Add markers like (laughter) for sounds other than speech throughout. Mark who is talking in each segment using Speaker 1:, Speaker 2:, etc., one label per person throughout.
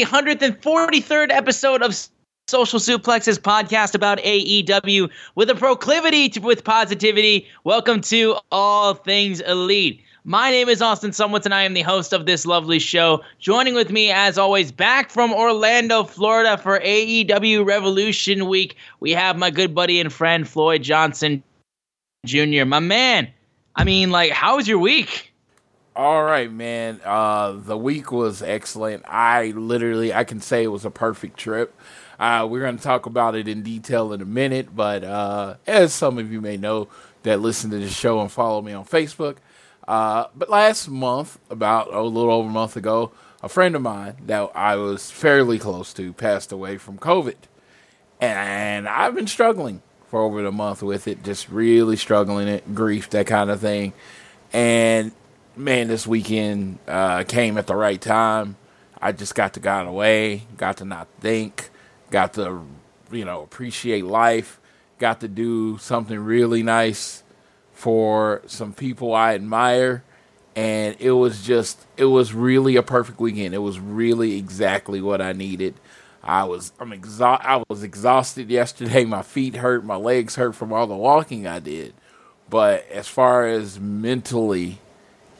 Speaker 1: The 143rd episode of Social Suplex's podcast about AEW with a proclivity to, with positivity. Welcome to All Things Elite. My name is Austin Szumowicz, and I am the host of this lovely show. Joining with me, as always, back from Orlando, Florida for AEW Revolution Week, we have my good buddy and friend Floyd Johnson Jr. My man. I mean, like, how was your week?
Speaker 2: All right, man. Uh, the week was excellent. I literally, I can say it was a perfect trip. Uh, we're going to talk about it in detail in a minute, but uh, as some of you may know that listen to the show and follow me on Facebook, uh, but last month, about a little over a month ago, a friend of mine that I was fairly close to passed away from COVID, and I've been struggling for over a month with it, just really struggling it, grief, that kind of thing, and man, this weekend uh, came at the right time. I just got to get away, got to not think, got to, you know, appreciate life, got to do something really nice for some people I admire. And it was just, it was really a perfect weekend. It was really exactly what I needed. I was, I'm exhausted. I was exhausted yesterday. My feet hurt, my legs hurt from all the walking I did. But as far as mentally,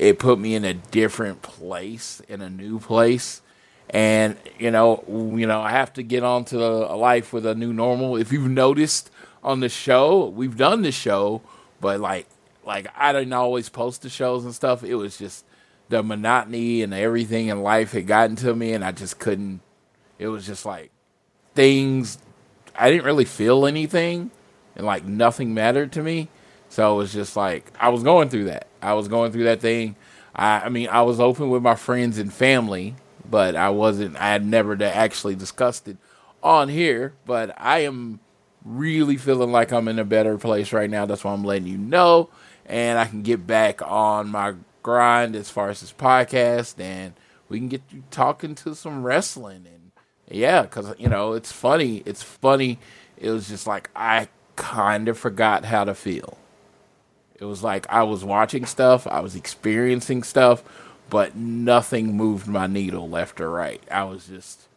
Speaker 2: it put me in a different place, in a new place. And you know, you know, I have to get on to a life with a new normal. If you've noticed on the show, we've done the show, but like, like I didn't always post the shows and stuff. It was just the monotony and everything in life had gotten to me, and I just couldn't. It was just like things. I didn't really feel anything, and like nothing mattered to me. So it was just like I was going through that. I was going through that thing. I, I mean, I was open with my friends and family, but I wasn't. I had never actually discussed it on here. But I am really feeling like I'm in a better place right now. That's why I'm letting you know, and I can get back on my grind as far as this podcast, and we can get you talking to some wrestling and yeah, because you know it's funny. It's funny. It was just like I kind of forgot how to feel. It was like I was watching stuff, I was experiencing stuff, but nothing moved my needle left or right. I was just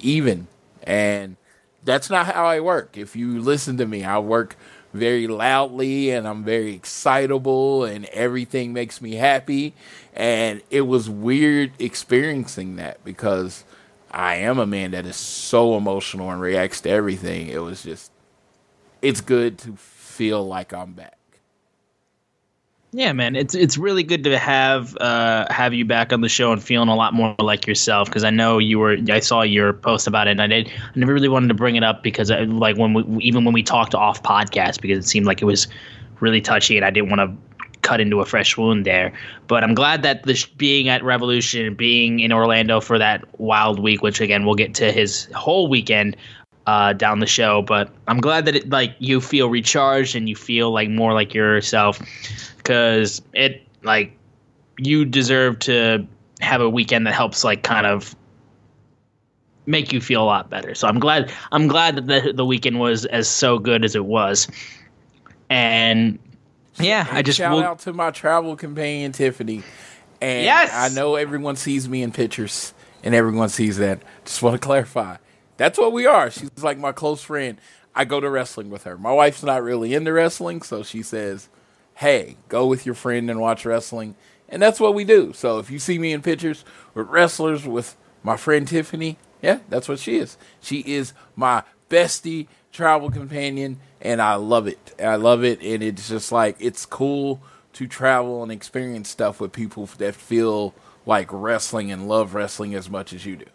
Speaker 2: even. And that's not how I work. If you listen to me, I work very loudly and I'm very excitable and everything makes me happy. And it was weird experiencing that because I am a man that is so emotional and reacts to everything. It was just, it's good to feel like I'm back.
Speaker 1: Yeah, man, it's it's really good to have uh, have you back on the show and feeling a lot more like yourself. Because I know you were, I saw your post about it, and I did. I never really wanted to bring it up because, I, like, when we even when we talked off podcast, because it seemed like it was really touchy, and I didn't want to cut into a fresh wound there. But I'm glad that this being at Revolution, being in Orlando for that wild week, which again we'll get to his whole weekend uh, down the show. But I'm glad that it like you feel recharged and you feel like more like yourself because it like you deserve to have a weekend that helps like kind of make you feel a lot better. So I'm glad I'm glad that the the weekend was as so good as it was. And yeah, I just
Speaker 2: shout
Speaker 1: will-
Speaker 2: out to my travel companion Tiffany. And
Speaker 1: Yes!
Speaker 2: I know everyone sees me in pictures and everyone sees that. Just want to clarify. That's what we are. She's like my close friend. I go to wrestling with her. My wife's not really into wrestling, so she says, Hey, go with your friend and watch wrestling. And that's what we do. So if you see me in pictures with wrestlers with my friend Tiffany, yeah, that's what she is. She is my bestie travel companion, and I love it. I love it, and it's just like it's cool to travel and experience stuff with people that feel like wrestling and love wrestling as much as you do.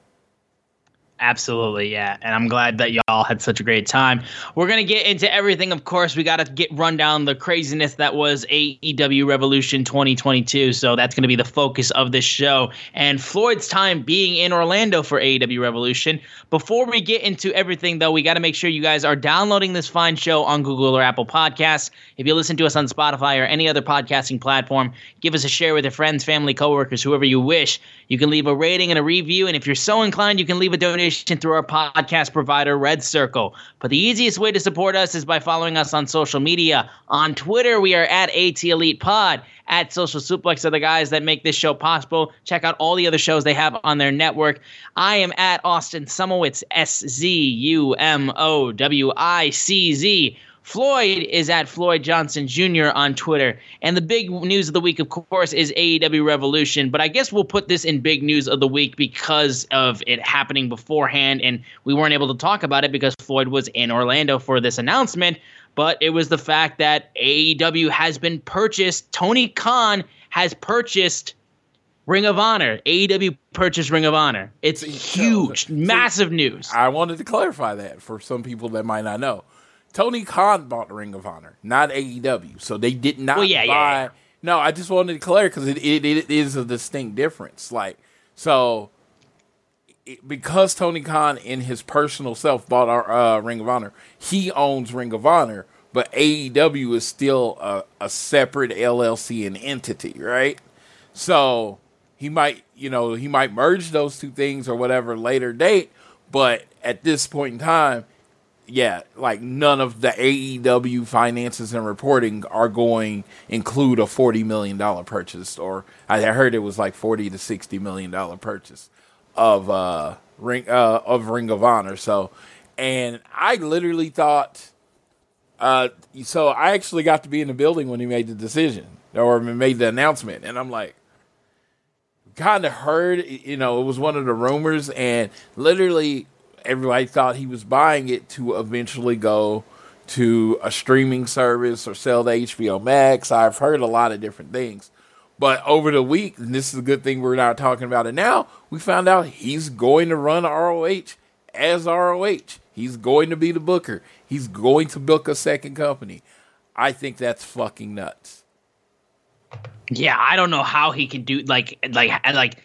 Speaker 1: Absolutely, yeah. And I'm glad that y'all had such a great time. We're going to get into everything, of course. We got to get run down the craziness that was AEW Revolution 2022. So that's going to be the focus of this show. And Floyd's time being in Orlando for AEW Revolution. Before we get into everything, though, we got to make sure you guys are downloading this fine show on Google or Apple Podcasts. If you listen to us on Spotify or any other podcasting platform, give us a share with your friends, family, coworkers, whoever you wish. You can leave a rating and a review. And if you're so inclined, you can leave a donation through our podcast provider, Red Circle. But the easiest way to support us is by following us on social media. On Twitter, we are at AT Elite Pod. At Social Suplex are the guys that make this show possible. Check out all the other shows they have on their network. I am at Austin Szumowicz, S Z U M O W I C Z. Floyd is at Floyd Johnson Jr. on Twitter. And the big news of the week, of course, is AEW Revolution. But I guess we'll put this in big news of the week because of it happening beforehand. And we weren't able to talk about it because Floyd was in Orlando for this announcement. But it was the fact that AEW has been purchased. Tony Khan has purchased Ring of Honor. AEW purchased Ring of Honor. It's huge, massive news.
Speaker 2: I wanted to clarify that for some people that might not know. Tony Khan bought the Ring of Honor, not AEW. So they did not
Speaker 1: Well, yeah, yeah,
Speaker 2: buy.
Speaker 1: yeah.
Speaker 2: No, I just wanted to clarify because it, it, it is a distinct difference. Like, so it, because Tony Khan in his personal self bought our uh, Ring of Honor, he owns Ring of Honor, but AEW is still a, a separate LLC and entity, right? So he might, you know, he might merge those two things or whatever later date, but at this point in time, yeah, like none of the AEW finances and reporting are going include a forty million dollar purchase, or I heard it was like forty to sixty million dollar purchase of uh ring uh of Ring of Honor. So, and I literally thought, uh, so I actually got to be in the building when he made the decision or made the announcement, and I'm like, kind of heard, you know, it was one of the rumors, and literally everybody thought he was buying it to eventually go to a streaming service or sell to HBO Max. I've heard a lot of different things. But over the week, and this is a good thing we're not talking about it now, we found out he's going to run ROH as ROH. He's going to be the booker. He's going to book a second company. I think that's fucking nuts.
Speaker 1: Yeah, I don't know how he can do like like like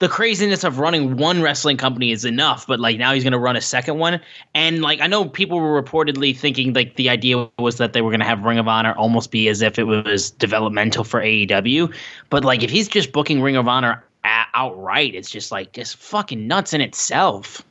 Speaker 1: the craziness of running one wrestling company is enough, but like now he's going to run a second one. And like I know people were reportedly thinking like the idea was that they were going to have Ring of Honor almost be as if it was developmental for AEW, but like if he's just booking Ring of Honor outright, it's just like just fucking nuts in itself.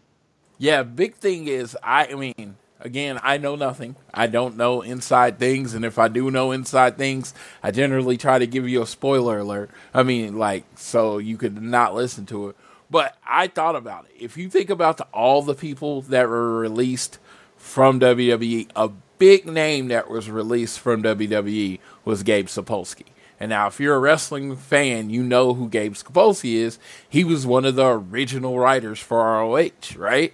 Speaker 2: Yeah, big thing is I, I mean, again, I know nothing. I don't know inside things, and if I do know inside things, I generally try to give you a spoiler alert. I mean, like so you could not listen to it. But I thought about it. If you think about the, all the people that were released from WWE, a big name that was released from WWE was Gabe Sapolsky. And now, if you're a wrestling fan, you know who Gabe Sapolsky is. He was one of the original writers for ROH, right?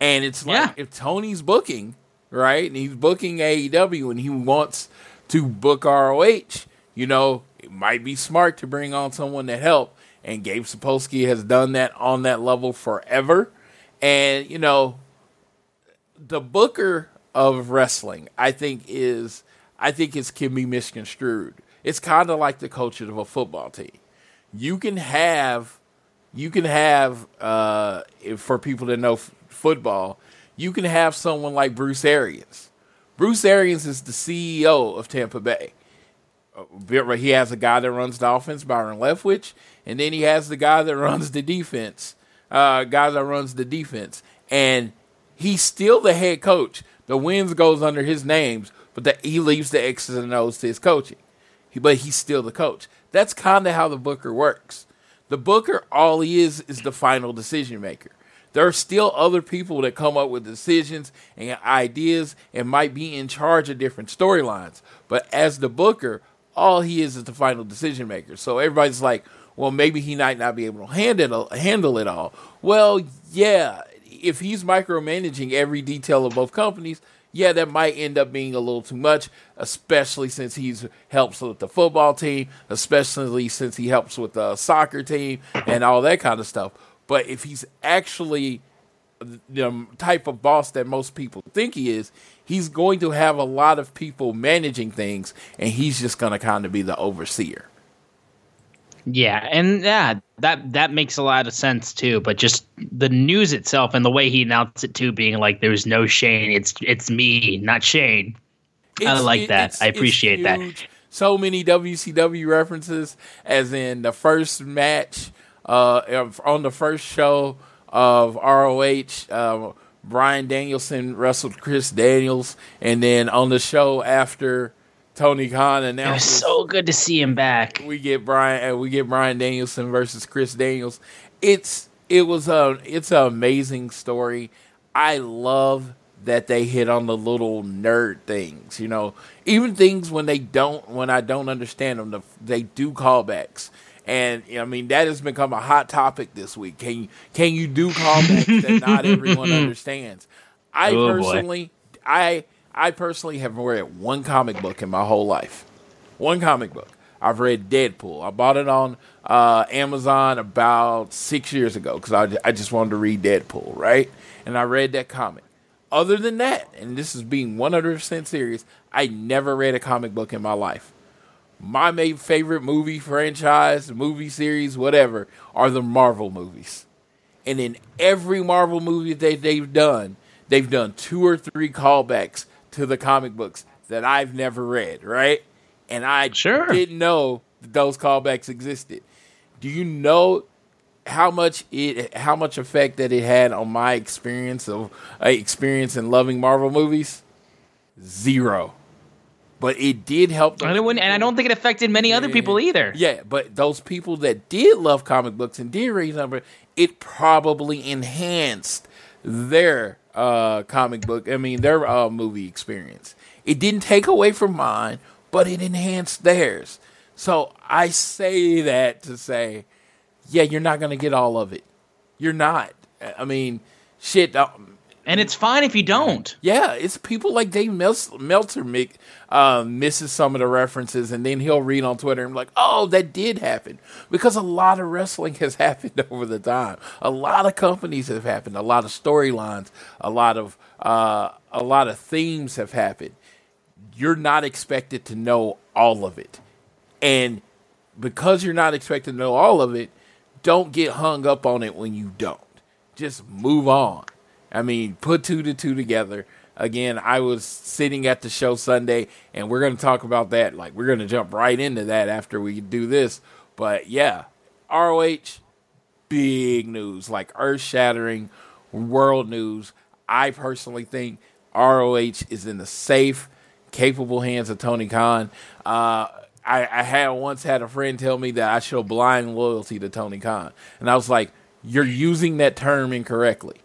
Speaker 2: And it's like
Speaker 1: Yeah.
Speaker 2: if Tony's booking, right, and he's booking AEW and he wants to book ROH, you know, it might be smart to bring on someone to help. And Gabe Sapolsky has done that on that level forever. And, you know, the booker of wrestling, I think is I think it can be misconstrued. It's kind of like the coach of a football team. You can have you can have uh if, for people that know football, you can have someone like Bruce Arians. Bruce Arians is the CEO of Tampa Bay. Uh, He has a guy that runs the offense, Byron Leftwich, and then he has the guy that (laughs) runs the defense, uh, guy that runs the defense, and he's still the head coach. The wins goes under his names, but the, he leaves the X's and O's to his coaching. He, but he's still the coach. That's kind of how the Booker works. The Booker, all he is, is the final decision maker. There are still other people that come up with decisions and ideas and might be in charge of different storylines. But as the Booker, all he is is the final decision maker. So everybody's like, well, maybe he might not be able to handle handle it all. Well, yeah, if he's micromanaging every detail of both companies, yeah, that might end up being a little too much, especially since he's helps with the football team, especially since he helps with the soccer team and all that kind of stuff. But if he's actually the type of boss that most people think he is, he's going to have a lot of people managing things, and he's just going to kind of be the overseer.
Speaker 1: Yeah, and yeah, that that makes a lot of sense too. But just the news itself and the way he announced it too, being like, "There's no Shane. It's it's me, not Shane." I like that.
Speaker 2: it's-
Speaker 1: I appreciate that.
Speaker 2: So many WCW references, as in the first match uh, on the first show of ROH. Uh, Bryan Danielson wrestled Chris Daniels, and then on the show after Tony Khan announced,
Speaker 1: It was so good to see him back.
Speaker 2: we get Bryan uh, we get Bryan Danielson versus Chris Daniels. It's it was a it's an amazing story. I love that they hit on the little nerd things, you know, even things when they don't when I don't understand them, the, they do callbacks. And I mean that has become a hot topic this week. Can you can you do callbacks that (laughs) not everyone understands? I
Speaker 1: Oh, boy.
Speaker 2: personally I I personally have read one comic book in my whole life one comic book. I've read Deadpool. I bought it on uh, Amazon about six years ago because I, I just wanted to read Deadpool, right? And I read that comic. Other than that, and this is being 100% serious, I never read a comic book in my life. My favorite movie franchise, movie series, whatever, are the Marvel movies. And in every Marvel movie that they've done, they've done two or three callbacks to the comic books that I've never read, right? And I
Speaker 1: Sure.
Speaker 2: didn't know that those callbacks existed. Do you know how much it how much effect that it had on my experience of uh, experience in loving Marvel movies? Zero. But it did help.
Speaker 1: And, and I don't think it affected many other people either.
Speaker 2: Yeah, but those people that did love comic books and did read number, it probably enhanced their uh, comic book. I mean, their uh, movie experience. It didn't take away from mine, but it enhanced theirs. So I say that to say, yeah, you're not going to get all of it. You're not. I mean, shit. uh,
Speaker 1: And it's fine if you don't.
Speaker 2: yeah, it's people like Dave Mel- Meltzer make, uh, misses some of the references, and then he'll read on Twitter and be like, "Oh, that did happen," because a lot of wrestling has (laughs) happened over the time. A lot of companies have happened. A lot of storylines. A lot of uh, a lot of themes have happened. You're not expected to know all of it, and because you're not expected to know all of it, don't get hung up on it when you don't. Just move on. I mean, put two to two together. Again, I was sitting at the show Sunday, and we're going to talk about that. Like, we're going to jump right into that after we do this. But yeah, ROH, big news, like earth shattering world news. I personally think ROH is in the safe, capable hands of Tony Khan. Uh, I, I had once had a friend tell me that I show blind loyalty to Tony Khan, and I was like, "You're using that term incorrectly."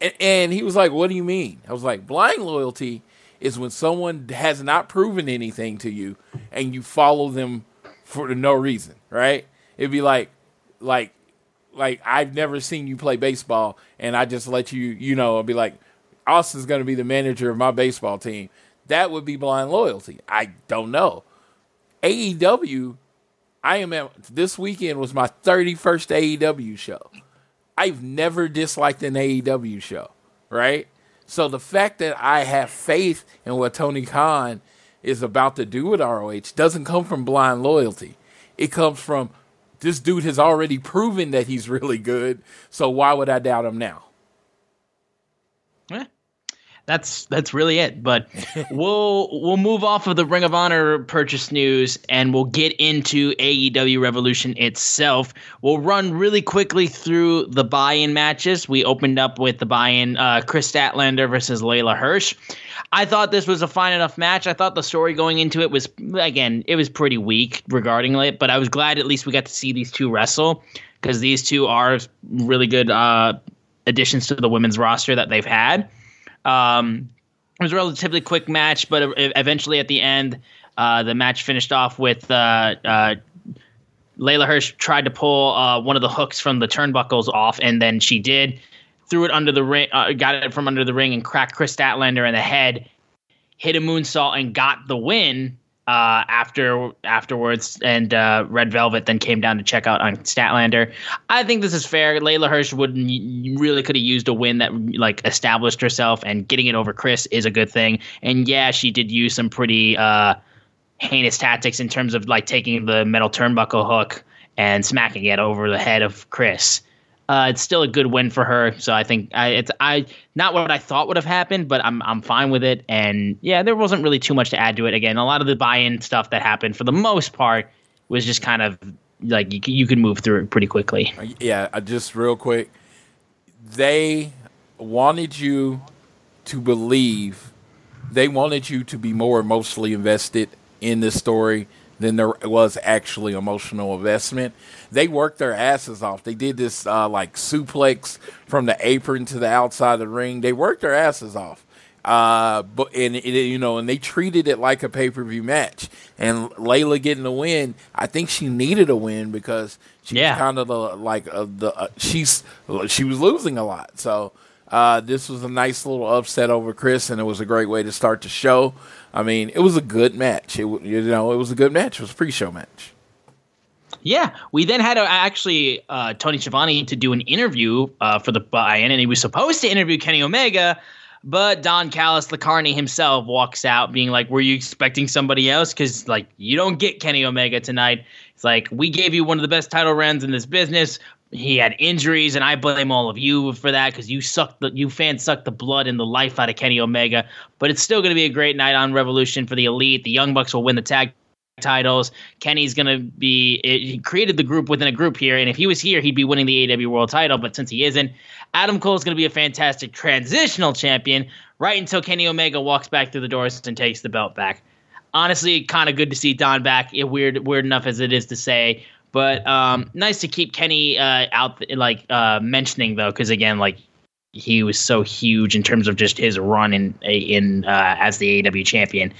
Speaker 2: And, and he was like, "What do you mean?" I was like, "Blind loyalty is when someone has not proven anything to you, and you follow them for no reason, right? It'd be like, like, like I've never seen you play baseball, and I just let you, you know, I'd be like, Austin's going to be the manager of my baseball team. That would be blind loyalty. I don't know. AEW, I am at this weekend was my 31st AEW show. I've never disliked an AEW show, right? So the fact that I have faith in what Tony Khan is about to do with ROH doesn't come from blind loyalty. It comes from this dude has already proven that he's really good. So why would I doubt him now?
Speaker 1: That's that's really it. But we'll we'll move off of the Ring of Honor purchase news and we'll get into AEW Revolution itself. We'll run really quickly through the buy-in matches. We opened up with the buy-in uh, Kris Statlander versus Leyla Hirsch. I thought this was a fine enough match. I thought the story going into it was again it was pretty weak regarding it, but I was glad at least we got to see these two wrestle because these two are really good uh, additions to the women's roster that they've had. Um, it was a relatively quick match, but eventually at the end, uh, the match finished off with uh, uh, Leyla Hirsch tried to pull uh, one of the hooks from the turnbuckles off, and then she did. Threw it under the ring, uh, got it from under the ring, and cracked Kris Statlander in the head. Hit a moonsault and got the win. Uh, after afterwards, and uh, Red Velvet then came down to check out on Statlander. I think this is fair. Leyla Hirsch would really could have used a win that like established herself, and getting it over Kris is a good thing. And yeah, she did use some pretty uh, heinous tactics in terms of like taking the metal turnbuckle hook and smacking it over the head of Kris. Uh, it's still a good win for her, so I think I, it's I not what I thought would have happened, but I'm I'm fine with it. And yeah, there wasn't really too much to add to it. Again, a lot of the buy-in stuff that happened for the most part was just kind of like you, you could move through it pretty quickly.
Speaker 2: Yeah, uh, just real quick. They wanted you to believe, they wanted you to be more emotionally invested in this story than there was actually emotional investment. They worked their asses off. They did this uh, like suplex from the apron to the outside of the ring. They worked their asses off. Uh, but and it, you know, and they treated it like a pay per view match. And Leyla getting the win, I think she needed a win because she
Speaker 1: Yeah.
Speaker 2: was kind of the like uh, the uh, she's she was losing a lot. So uh, this was a nice little upset over Kris, and it was a great way to start the show. I mean, it was a good match. It you know, it was a good match. It was a pre show match.
Speaker 1: Yeah, we then had uh, actually uh, Tony Schiavone to do an interview uh, for the buy-in, and he was supposed to interview Kenny Omega, but Don Callis, the Carney himself, walks out being like, "Were you expecting somebody else? Because like you don't get Kenny Omega tonight. It's like we gave you one of the best title runs in this business." He had injuries, and I blame all of you for that because you sucked the you fans sucked the blood and the life out of Kenny Omega. But it's still going to be a great night on Revolution for the Elite. The Young Bucks will win the tag titles. Kenny's going to be, it, he created the group within a group here. And if he was here, he'd be winning the AW World title. But since he isn't, Adam Cole's going to be a fantastic transitional champion right until Kenny Omega walks back through the doors and takes the belt back. Honestly, kind of good to see Don back. It, weird, weird enough as it is to say. But um, nice to keep Kenny uh, out, like uh, mentioning though, because again, like he was so huge in terms of just his run in in uh, as the AEW champion.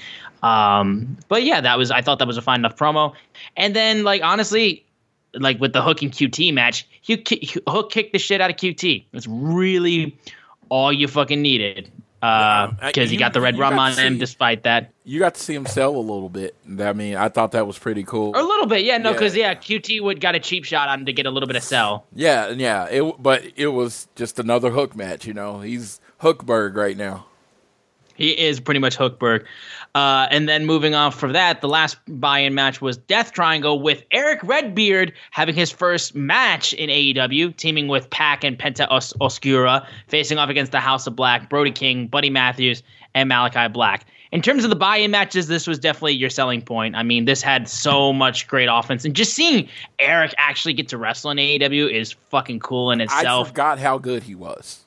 Speaker 1: Um, but yeah, that was I thought that was a fine enough promo. And then like honestly, like with the Hook and QT match, you Hook kicked the shit out of QT. It's really all you fucking needed. Uh, because you,
Speaker 2: you-
Speaker 1: got the red rum on
Speaker 2: to
Speaker 1: him despite that.
Speaker 2: You got to see him sell a little bit. I mean, I thought that was pretty cool.
Speaker 1: A little bit, yeah, no,
Speaker 2: Yeah.
Speaker 1: because yeah, QT would got a cheap shot on him to get a little bit of sell.
Speaker 2: Yeah, yeah. It, but it was just another Hook match. You know, he's Hookberg right now.
Speaker 1: He is pretty much Hookberg. Uh, and then moving on from that, the last buy-in match was Death Triangle with Erick Redbeard having his first match in AEW, teaming with Pac and Penta Os- Oscuro, facing off against the House of Black, Brody King, Buddy Matthews, and Malachi Black. In terms of the buy-in matches, this was definitely your selling point. I mean, this had so much great offense, and just seeing Eric actually get to wrestle in AEW is fucking cool in itself.
Speaker 2: I forgot how good he was.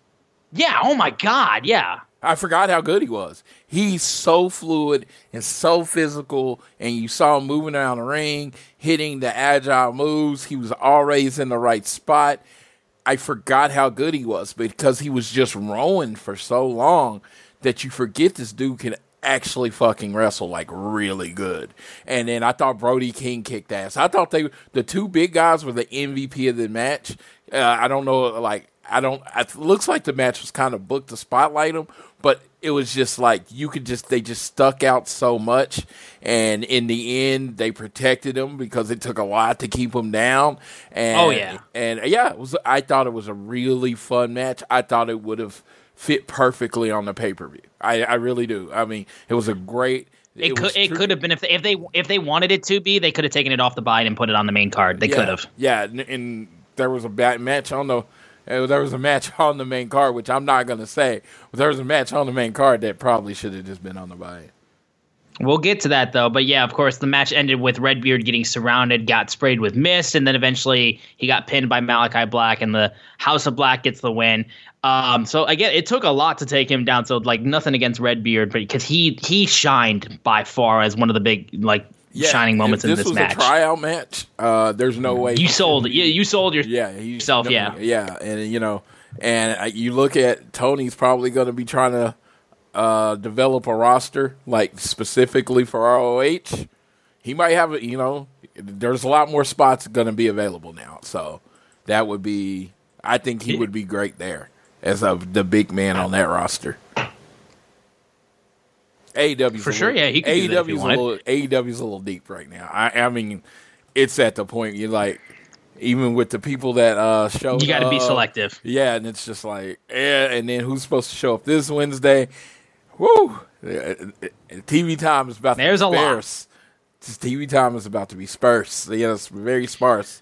Speaker 1: yeah. Oh my God. Yeah.
Speaker 2: I forgot how good he was. He's so fluid and so physical, and you saw him moving around the ring, hitting the agile moves. He was always in the right spot. I forgot how good he was because he was just Rowan for so long that you forget this dude can actually fucking wrestle like really good. And then I thought Brody King kicked ass. I thought they the two big guys were the MVP of the match. Uh, I don't know, like I don't. It looks like the match was kind of booked to spotlight them, but it was just like you could just they just stuck out so much, and in the end they protected him because it took a lot to keep him down. And,
Speaker 1: Oh, yeah.
Speaker 2: and uh, yeah, it was. I thought it was a really fun match. I thought it would have fit perfectly on the pay per view. I, I really do. I mean, it was a great.
Speaker 1: It, could it could have been if they, if they if they wanted it to be, they could have taken it off the buy and put it on the main card. They
Speaker 2: yeah,
Speaker 1: could have.
Speaker 2: Yeah, and, and there was a bad match on the. There was a match (laughs) on the main card, which I'm not gonna say. But there was a match on the main card that probably should have just been on the buy.
Speaker 1: We'll get to that though, but yeah, of course, the match ended with Redbeard getting surrounded, got sprayed with mist, and then eventually he got pinned by Malachi Black, and the House of Black gets the win. Um, so again, it took a lot to take him down. So like nothing against Redbeard, but because he he shined by far as one of the big like shining moments in
Speaker 2: this
Speaker 1: this
Speaker 2: was
Speaker 1: match.
Speaker 2: a tryout match. Uh, there's no way
Speaker 1: you sold it. Yeah, you sold your
Speaker 2: Yeah,
Speaker 1: yourself. yeah,
Speaker 2: yeah, and you know, and uh, you look at Tony's probably going to be trying to uh, develop a roster like specifically for ROH. He might have, a- you know, there's a lot more spots going to be available now, so that would be. I think he would be great there as a, the big man on that roster. AEW
Speaker 1: For sure, yeah, he could do that if he
Speaker 2: AEW's a little AEW's a little deep right now. I, I mean, it's at the point you're like, even with the people that uh show,
Speaker 1: you got to be selective.
Speaker 2: Yeah, and it's just like, yeah, and then who's supposed to show up this Wednesday? Woo! Uh, TV time is about
Speaker 1: There's
Speaker 2: to
Speaker 1: a
Speaker 2: be
Speaker 1: lot.
Speaker 2: sparse. This TV time is about to be sparse. Yeah, it's very sparse.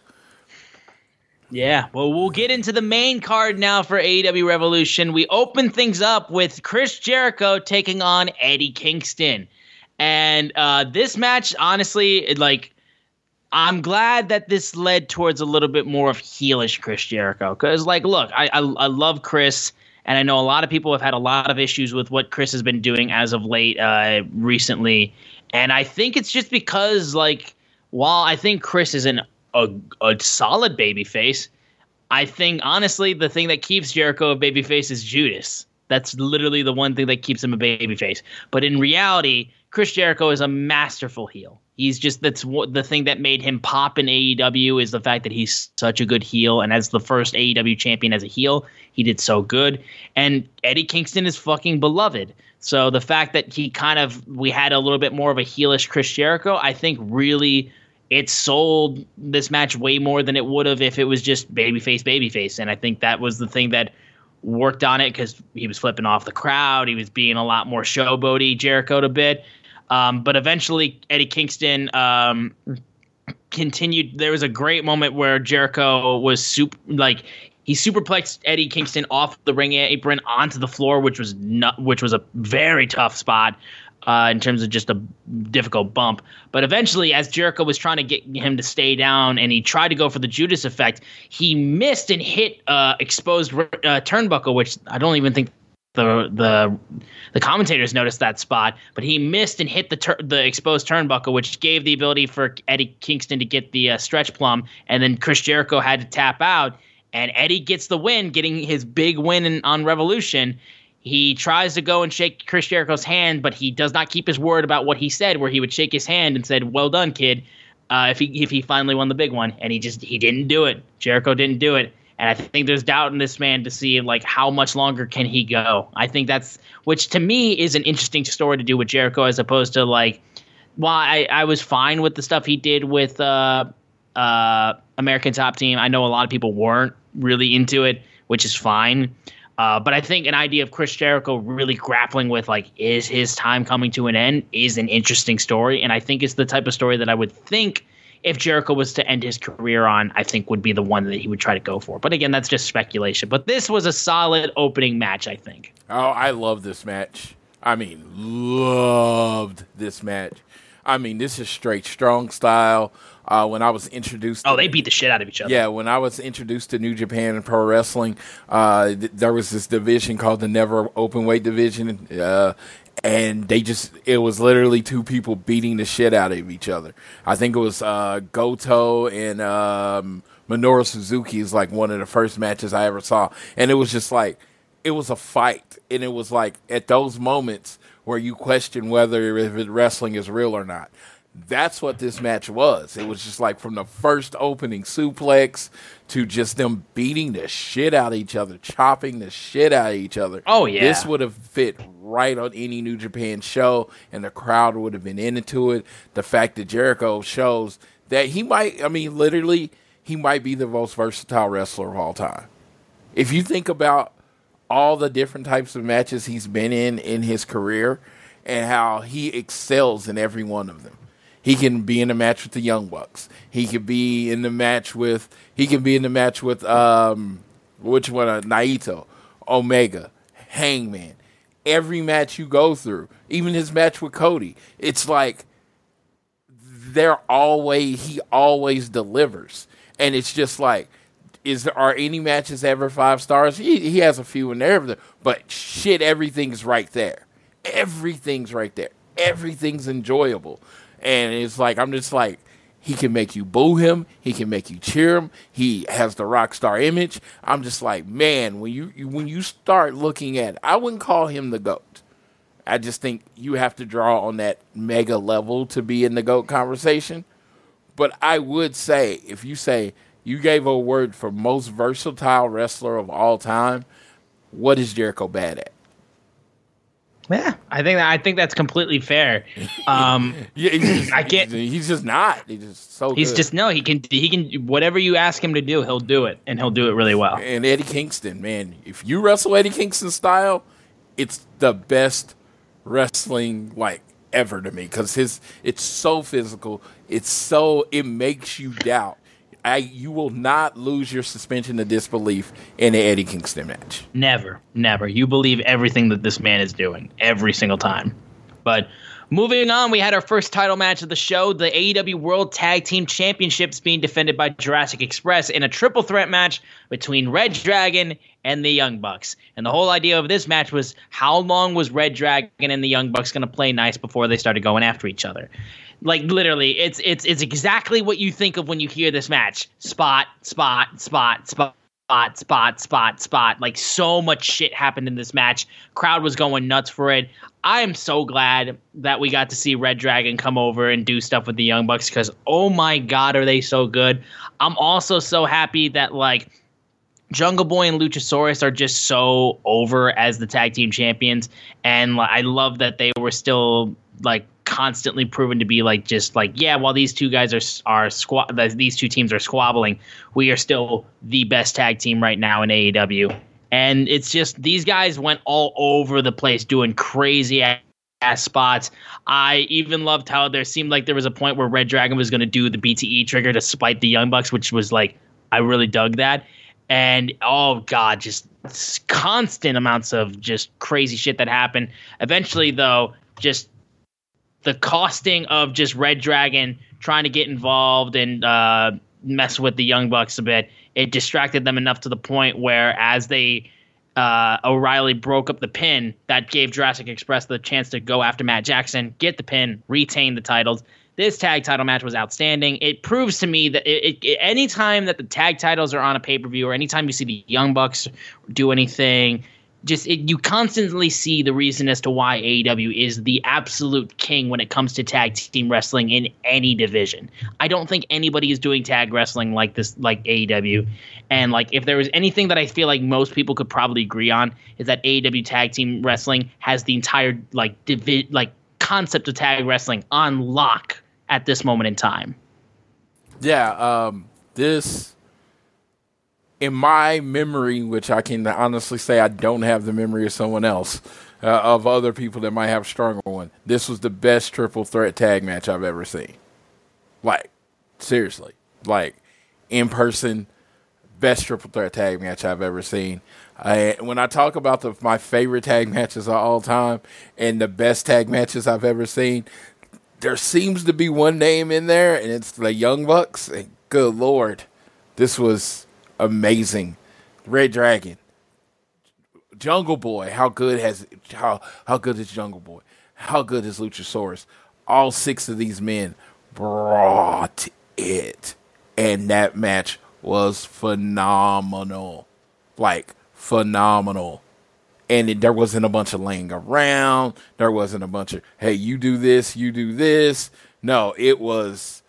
Speaker 1: Yeah, well, we'll get into the main card now for AEW Revolution. We open things up with Chris Jericho taking on Eddie Kingston. And uh, this match, honestly, it, like, I'm glad that this led towards a little bit more of heelish Chris Jericho. Because, like, look, I, I, I love Chris, and I know a lot of people have had a lot of issues with what Chris has been doing as of late, uh, recently. And I think it's just because, like, while I think Chris is an a, a solid babyface, I think honestly the thing that keeps Jericho a babyface is Judas. That's literally the one thing that keeps him a babyface. But in reality, Chris Jericho is a masterful heel. He's just that's what the thing that made him pop in AEW is the fact that he's such a good heel. And as the first AEW champion as a heel, he did so good. And Eddie Kingston is fucking beloved. So the fact that he kind of we had a little bit more of a heelish Chris Jericho, I think really it sold this match way more than it would have if it was just babyface, babyface. And I think that was the thing that worked on it because he was flipping off the crowd. He was being a lot more showboaty, Jericho a bit. Um, but eventually, Eddie Kingston um, continued. There was a great moment where Jericho was super, like he superplexed Eddie Kingston off the ring apron onto the floor, which was not, which was a very tough spot uh, in terms of just a difficult bump. But eventually, as Jericho was trying to get him to stay down, and he tried to go for the Judas effect, he missed and hit uh, exposed uh, turnbuckle, which I don't even think the the the commentators noticed that spot, but he missed and hit the tur- the exposed turnbuckle, which gave the ability for Eddie Kingston to get the uh, stretch plum, and then Chris Jericho had to tap out, and Eddie gets the win, getting his big win in, on Revolution. He tries to go and shake Chris Jericho's hand, but he does not keep his word about what he said, where he would shake his hand and said, "Well done, kid." Uh, if he if he finally won the big one, and he just he didn't do it. Jericho didn't do it, and I think there's doubt in this man to see like how much longer can he go. I think that's which to me is an interesting story to do with Jericho as opposed to like, while I I was fine with the stuff he did with uh uh American Top Team. I know a lot of people weren't really into it, which is fine. Uh, but I think an idea of Chris Jericho really grappling with like, is his time coming to an end? Is an interesting story, and I think it's the type of story that I would think if Jericho was to end his career on, I think would be the one that he would try to go for. But again, that's just speculation. But this was a solid opening match, I think.
Speaker 2: Oh, I love this match. I mean, loved this match. I mean, this is straight strong style. Uh, when I was introduced,
Speaker 1: Oh,
Speaker 2: to-
Speaker 1: they beat the shit out of each other.
Speaker 2: Yeah, when I was introduced to New Japan and Pro Wrestling, uh, th- there was this division called the Never Open Weight Division, uh, and they just it was literally two people beating the shit out of each other. I think it was uh, Goto and um, Minoru Suzuki is like one of the first matches I ever saw, and it was just like it was a fight, and it was like at those moments where you question whether if wrestling is real or not that's what this match was. It was just like from the first opening suplex to just them beating the shit out of each other, chopping the shit out of each other.
Speaker 1: Oh, yeah.
Speaker 2: This would have fit right on any New Japan show and the crowd would have been into it. The fact that Jericho shows that he might I mean literally he might be the most versatile wrestler of all time. If you think about all the different types of matches he's been in in his career and how he excels in every one of them. He can be in a match with the Young Bucks. He could be in the match with he can be in the match with um Which one? Uh, Naito, Omega, Hangman. Every match you go through, even his match with Cody, it's like they're always he always delivers, and it's just like, is there are any matches ever five stars? He he has a few in there, but shit, everything's right there. Everything's right there. Everything's enjoyable, and it's like I'm just like he can make you boo him. He can make you cheer him. He has the rock star image. I'm just like, man, when you, when you start looking at, I wouldn't call him the goat. I just think you have to draw on that mega level to be in the GOAT conversation. But I would say, if you say you gave a word for most versatile wrestler of all time, what is Jericho bad at?
Speaker 1: Yeah, I think that, I think that's completely fair. Um, (laughs)
Speaker 2: Yeah, just,
Speaker 1: I can't-
Speaker 2: He's, he's just not. He's just so.
Speaker 1: he's
Speaker 2: good.
Speaker 1: just no, he can he can whatever you ask him to do, he'll do it, and he'll do it really well.
Speaker 2: and Eddie Kingston, man. If you wrestle Eddie Kingston style, it's the best wrestling like ever to me because his it's so physical. It's so it makes you doubt. I you will not lose your suspension of disbelief in an Eddie Kingston match.
Speaker 1: Never, never. You believe everything that this man is doing every single time. But moving on, we had our first title match of the show the AEW World Tag Team Championships being defended by Jurassic Express in a triple threat match between Red Dragon and the Young Bucks. And the whole idea of this match was how long was Red Dragon and the Young Bucks going to play nice before they started going after each other? Like literally, it's it's it's exactly what you think of when you hear this match. Spot, spot, spot, spot spot, spot, spot, spot. Like so much shit happened in this match. Crowd was going nuts for it. I am so glad that we got to see Red Dragon come over and do stuff with the Young Bucks because oh my god, are they so good? I'm also so happy that like Jungle Boy and Luchasaurus are just so over as the tag team champions, and I love that they were still like constantly proven to be like just like yeah. While these two guys are are squa- these two teams are squabbling, we are still the best tag team right now in AEW, and it's just these guys went all over the place doing crazy ass ass spots. I even loved how there seemed like there was a point where Red Dragon was going to do the BTE trigger to spite the Young Bucks, which was like I really dug that. And oh god, just constant amounts of just crazy shit that happened. Eventually, though, just the costing of just Red Dragon trying to get involved and uh, mess with the Young Bucks a bit, it distracted them enough to the point where as they uh, O'Reilly broke up the pin, that gave Jurassic Express the chance to go after Matt Jackson, get the pin, retain the titles. This tag title match was outstanding. It proves to me that it, it, anytime that the tag titles are on a pay per view, or anytime you see the Young Bucks do anything, just it, you constantly see the reason as to why AEW is the absolute king when it comes to tag team wrestling in any division. I don't think anybody is doing tag wrestling like this, like AEW. And like, if there was anything that I feel like most people could probably agree on, is that AEW tag team wrestling has the entire like divi- like concept of tag wrestling on lock at this moment in time.
Speaker 2: Yeah, um, this in my memory, which I can honestly say I don't have the memory of someone else, uh, of other people that might have a stronger one. This was the best triple threat tag match I've ever seen. Like, seriously, like in person, best triple threat tag match I've ever seen. I, when I talk about the, my favorite tag matches of all time and the best tag matches I've ever seen, there seems to be one name in there, and it's the Young Bucks. And good lord, this was amazing. Red Dragon, Jungle Boy. How good has how how good is Jungle Boy? How good is Luchasaurus? All six of these men brought it, and that match was phenomenal, like phenomenal and it, there wasn't a bunch of laying around. There wasn't a bunch of hey, you do this, you do this. No, it was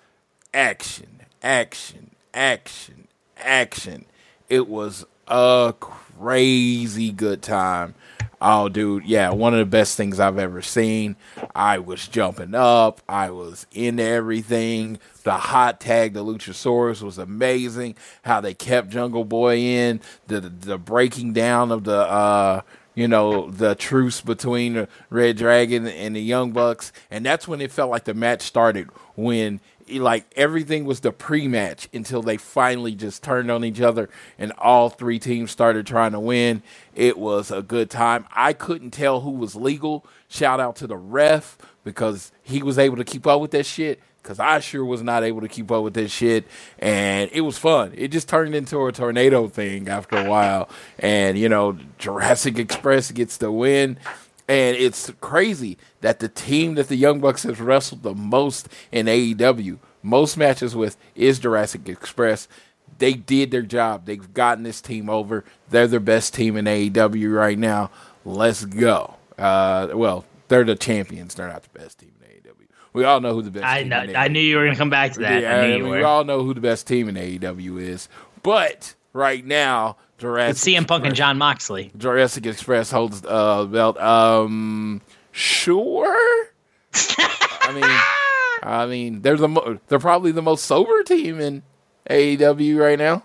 Speaker 2: action, action, action, action. It was a crazy good time. Oh, dude, yeah, one of the best things I've ever seen. I was jumping up. I was into everything. The hot tag, the Luchasaurus, was amazing. How they kept Jungle Boy in. The the breaking down of the uh, you know, the truce between the Red Dragon and the Young Bucks. And that's when it felt like the match started when like everything was the pre-match until they finally just turned on each other and all three teams started trying to win. It was a good time. I couldn't tell who was legal. Shout out to the ref because he was able to keep up with that shit. Because I sure was not able to keep up with that shit, and it was fun. It just turned into a tornado thing after a while, and you know Jurassic Express gets the win. And it's crazy that the team that the Young Bucks has wrestled the most in AEW, most matches with, is Jurassic Express. They did their job. They've gotten this team over. They're the best team in AEW right now. Let's go. Uh, well, they're the champions. They're not the best team in AEW. We all know who the best.
Speaker 1: I
Speaker 2: team
Speaker 1: know, I knew you were gonna come back to that.
Speaker 2: yeah,
Speaker 1: I knew
Speaker 2: I
Speaker 1: you
Speaker 2: mean, we all know who the best team in AEW is. But right now, Jurassic
Speaker 1: It's CM Punk and Jon Moxley.
Speaker 2: Jurassic Express holds uh belt. Um, sure. I mean, (laughs) I mean, they're the mo- they're probably the most sober team in AEW right now.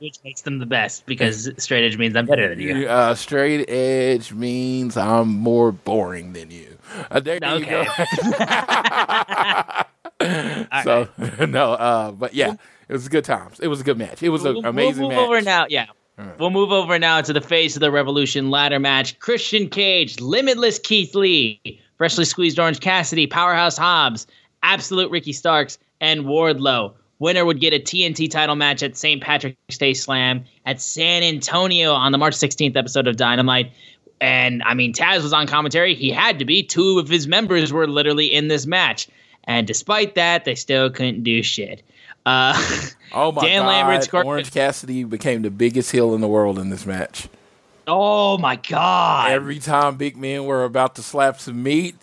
Speaker 1: which makes them the best because straight edge means I'm better than you.
Speaker 2: Uh, straight edge means I'm more boring than you. Uh, there you
Speaker 1: Okay.
Speaker 2: go. (laughs) (laughs) so no, uh, but yeah, it was good times. It was a good match. It was an
Speaker 1: We'll-
Speaker 2: amazing
Speaker 1: we'll move
Speaker 2: match.
Speaker 1: over now. Yeah. We'll move over now to the face of the Revolution ladder match. Christian Cage, Limitless Keith Lee, Freshly Squeezed Orange Cassidy, Powerhouse Hobbs, Absolute Ricky Starks, and Wardlow. Winner would get a TNT title match at St. Patrick's Day Slam at San Antonio on the March 16th episode of Dynamite. And I mean, Taz was on commentary. He had to be. Two of his members were literally in this match. And despite that, they still couldn't do shit. Uh, (laughs)
Speaker 2: Oh my
Speaker 1: Dan
Speaker 2: god! Orange Cassidy became the biggest heel in the world in this match.
Speaker 1: oh my God.
Speaker 2: Every time big men were about to slap some meat,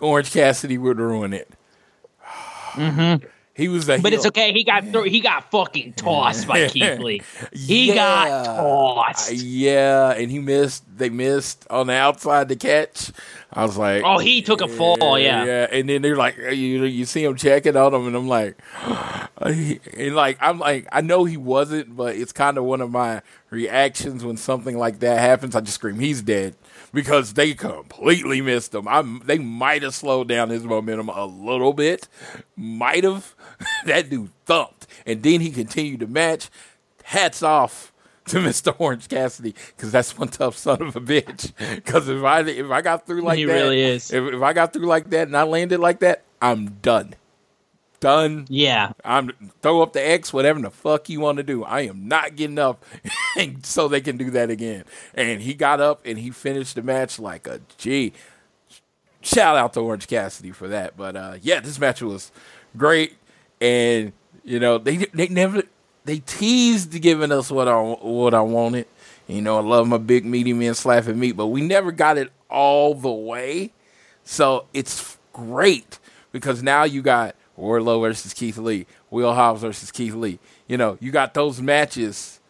Speaker 2: Orange Cassidy would ruin it. (sighs) He was a
Speaker 1: Mm-hmm. But
Speaker 2: heel.
Speaker 1: it's okay. He got through. He got fucking tossed by (laughs) Keith Lee. He
Speaker 2: Yeah.
Speaker 1: got tossed.
Speaker 2: Uh, yeah, and he missed. They missed on the outside to catch. I was like,
Speaker 1: Oh, he took a fall. Yeah.
Speaker 2: yeah. And then they're like, you you see him checking on him, and I'm like, (gasps) and like I'm like, I know he wasn't, but it's kind of one of my reactions when something like that happens. I just scream, he's dead because they completely missed him. I they might have slowed down his momentum a little bit, might have. (laughs) that dude thumped, and then he continued to match. Hats off to (laughs) Mr. Orange Cassidy because that's one tough son of a bitch. (laughs) Because if I if I got through like
Speaker 1: He
Speaker 2: that,
Speaker 1: really is.
Speaker 2: If, if I got through like that and I landed like that, I'm done. Done.
Speaker 1: Yeah.
Speaker 2: I'm throw up the X, whatever the fuck you want to do. I am not getting up, and so they can do that again. And he got up and he finished the match like a G. Shout out to Orange Cassidy for that. But uh, yeah, this match was great, and you know they they never they teased giving us what I what I wanted. You know, I love my big meaty men slapping meat, but we never got it all the way. So it's great because now you got Wardlow versus Keith Lee, Will Hobbs versus Keith Lee. You know, you got those matches,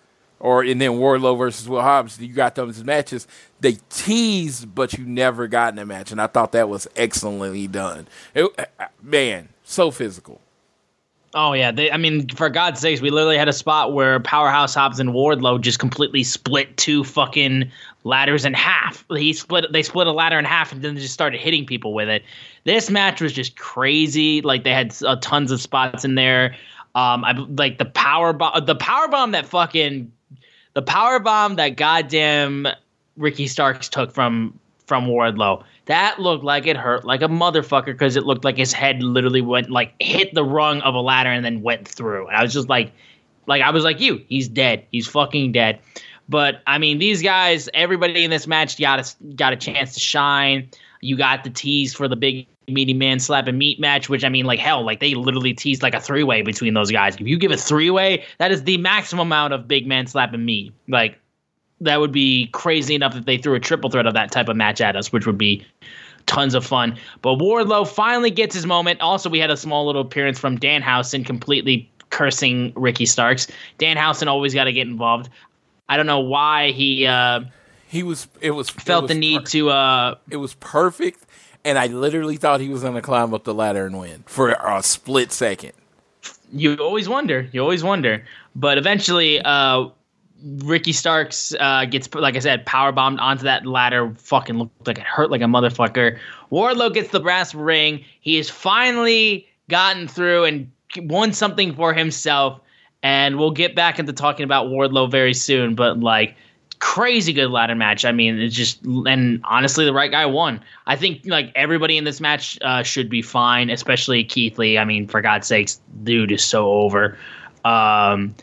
Speaker 2: or and then Wardlow versus Will Hobbs. You got those matches. They teased, but you never got in a match, and I thought that was excellently done. It, uh, man, so physical.
Speaker 1: Oh yeah. They, I mean, for God's sakes, we literally had a spot where Powerhouse Hobbs and Wardlow just completely split two fucking ladders in half. He split. They split a ladder in half and then just started hitting people with it. This match was just crazy. Like they had uh, tons of spots in there. Um, I like the power bomb. The power bomb that fucking the power bomb that goddamn Ricky Starks took from from Wardlow. That looked like it hurt like a motherfucker because it looked like his head literally went like hit the rung of a ladder and then went through. And I was just like, like I was like you, he's dead. He's fucking dead. But I mean, these guys, everybody in this match got a, got a chance to shine. You got the tease for the big meaty man slap and meat match, which I mean, like hell, like they literally teased like a three way between those guys. If you give a three way, that is the maximum amount of big man slap and meat. Like that would be crazy enough if they threw a triple threat of that type of match at us, which would be tons of fun. But Wardlow finally gets his moment. Also, we had a small little appearance from Danhausen completely cursing Ricky Starks. Danhausen always got to get involved. I don't know why he uh,
Speaker 2: He was. It was it
Speaker 1: felt
Speaker 2: was
Speaker 1: the need
Speaker 2: per-
Speaker 1: to. Uh,
Speaker 2: It was perfect, and I literally thought he was going to climb up the ladder and win for a split second.
Speaker 1: you always wonder. You always wonder. But eventually, uh, Ricky Starks uh, gets, like I said, power bombed onto that ladder. Fucking looked like it hurt like a motherfucker. Wardlow gets the brass ring. He has finally gotten through and won something for himself. And we'll get back into talking about Wardlow very soon. But like, crazy good ladder match. I mean, it's just and honestly, the right guy won. I think like everybody in this match uh, should be fine, especially Keith Lee. I mean, for God's sakes, dude is so over. Um,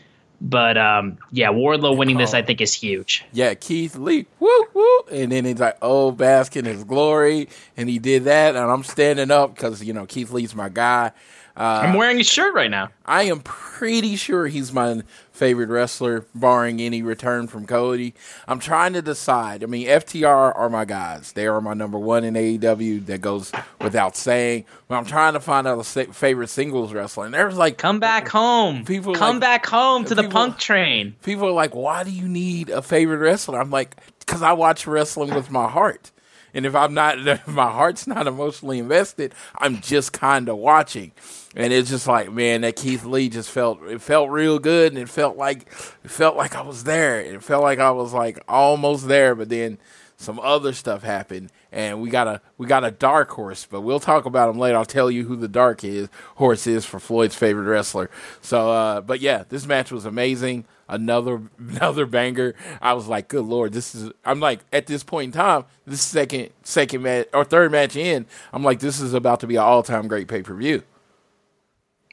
Speaker 1: but um, yeah, Wardlow winning this, I think, is huge.
Speaker 2: Yeah, Keith Lee, woo woo, and then he's like, "Oh, bask in his glory," and he did that, and I'm standing up because you know Keith Lee's my guy. Uh,
Speaker 1: I'm wearing his shirt right now.
Speaker 2: I am pretty sure he's my favorite wrestler, barring any return from Cody. I'm trying to decide. I mean, FTR are my guys. They are my number one in AEW. That goes without saying. But I'm trying to find out a favorite singles wrestler. And there's like
Speaker 1: Come back home.
Speaker 2: People
Speaker 1: come
Speaker 2: like-
Speaker 1: back home to the punk train.
Speaker 2: people are like, why do you need a favorite wrestler? I'm like, because I watch wrestling with my heart. And if I'm not, (laughs) if my heart's not emotionally invested, I'm just kind of watching. And it's just like, man, that Keith Lee just felt, it felt real good. And it felt like, it felt like I was there. It felt like I was like almost there. But then some other stuff happened and we got a, we got a dark horse, but we'll talk about him later. I'll tell you who the dark is, horse is for Floyd's favorite wrestler. So, uh, but yeah, this match was amazing another (laughs) another banger. I was like, good lord, this is. I'm like, at this point in time, this second second match or third match in, I'm like, this is about to be an all time great pay per view.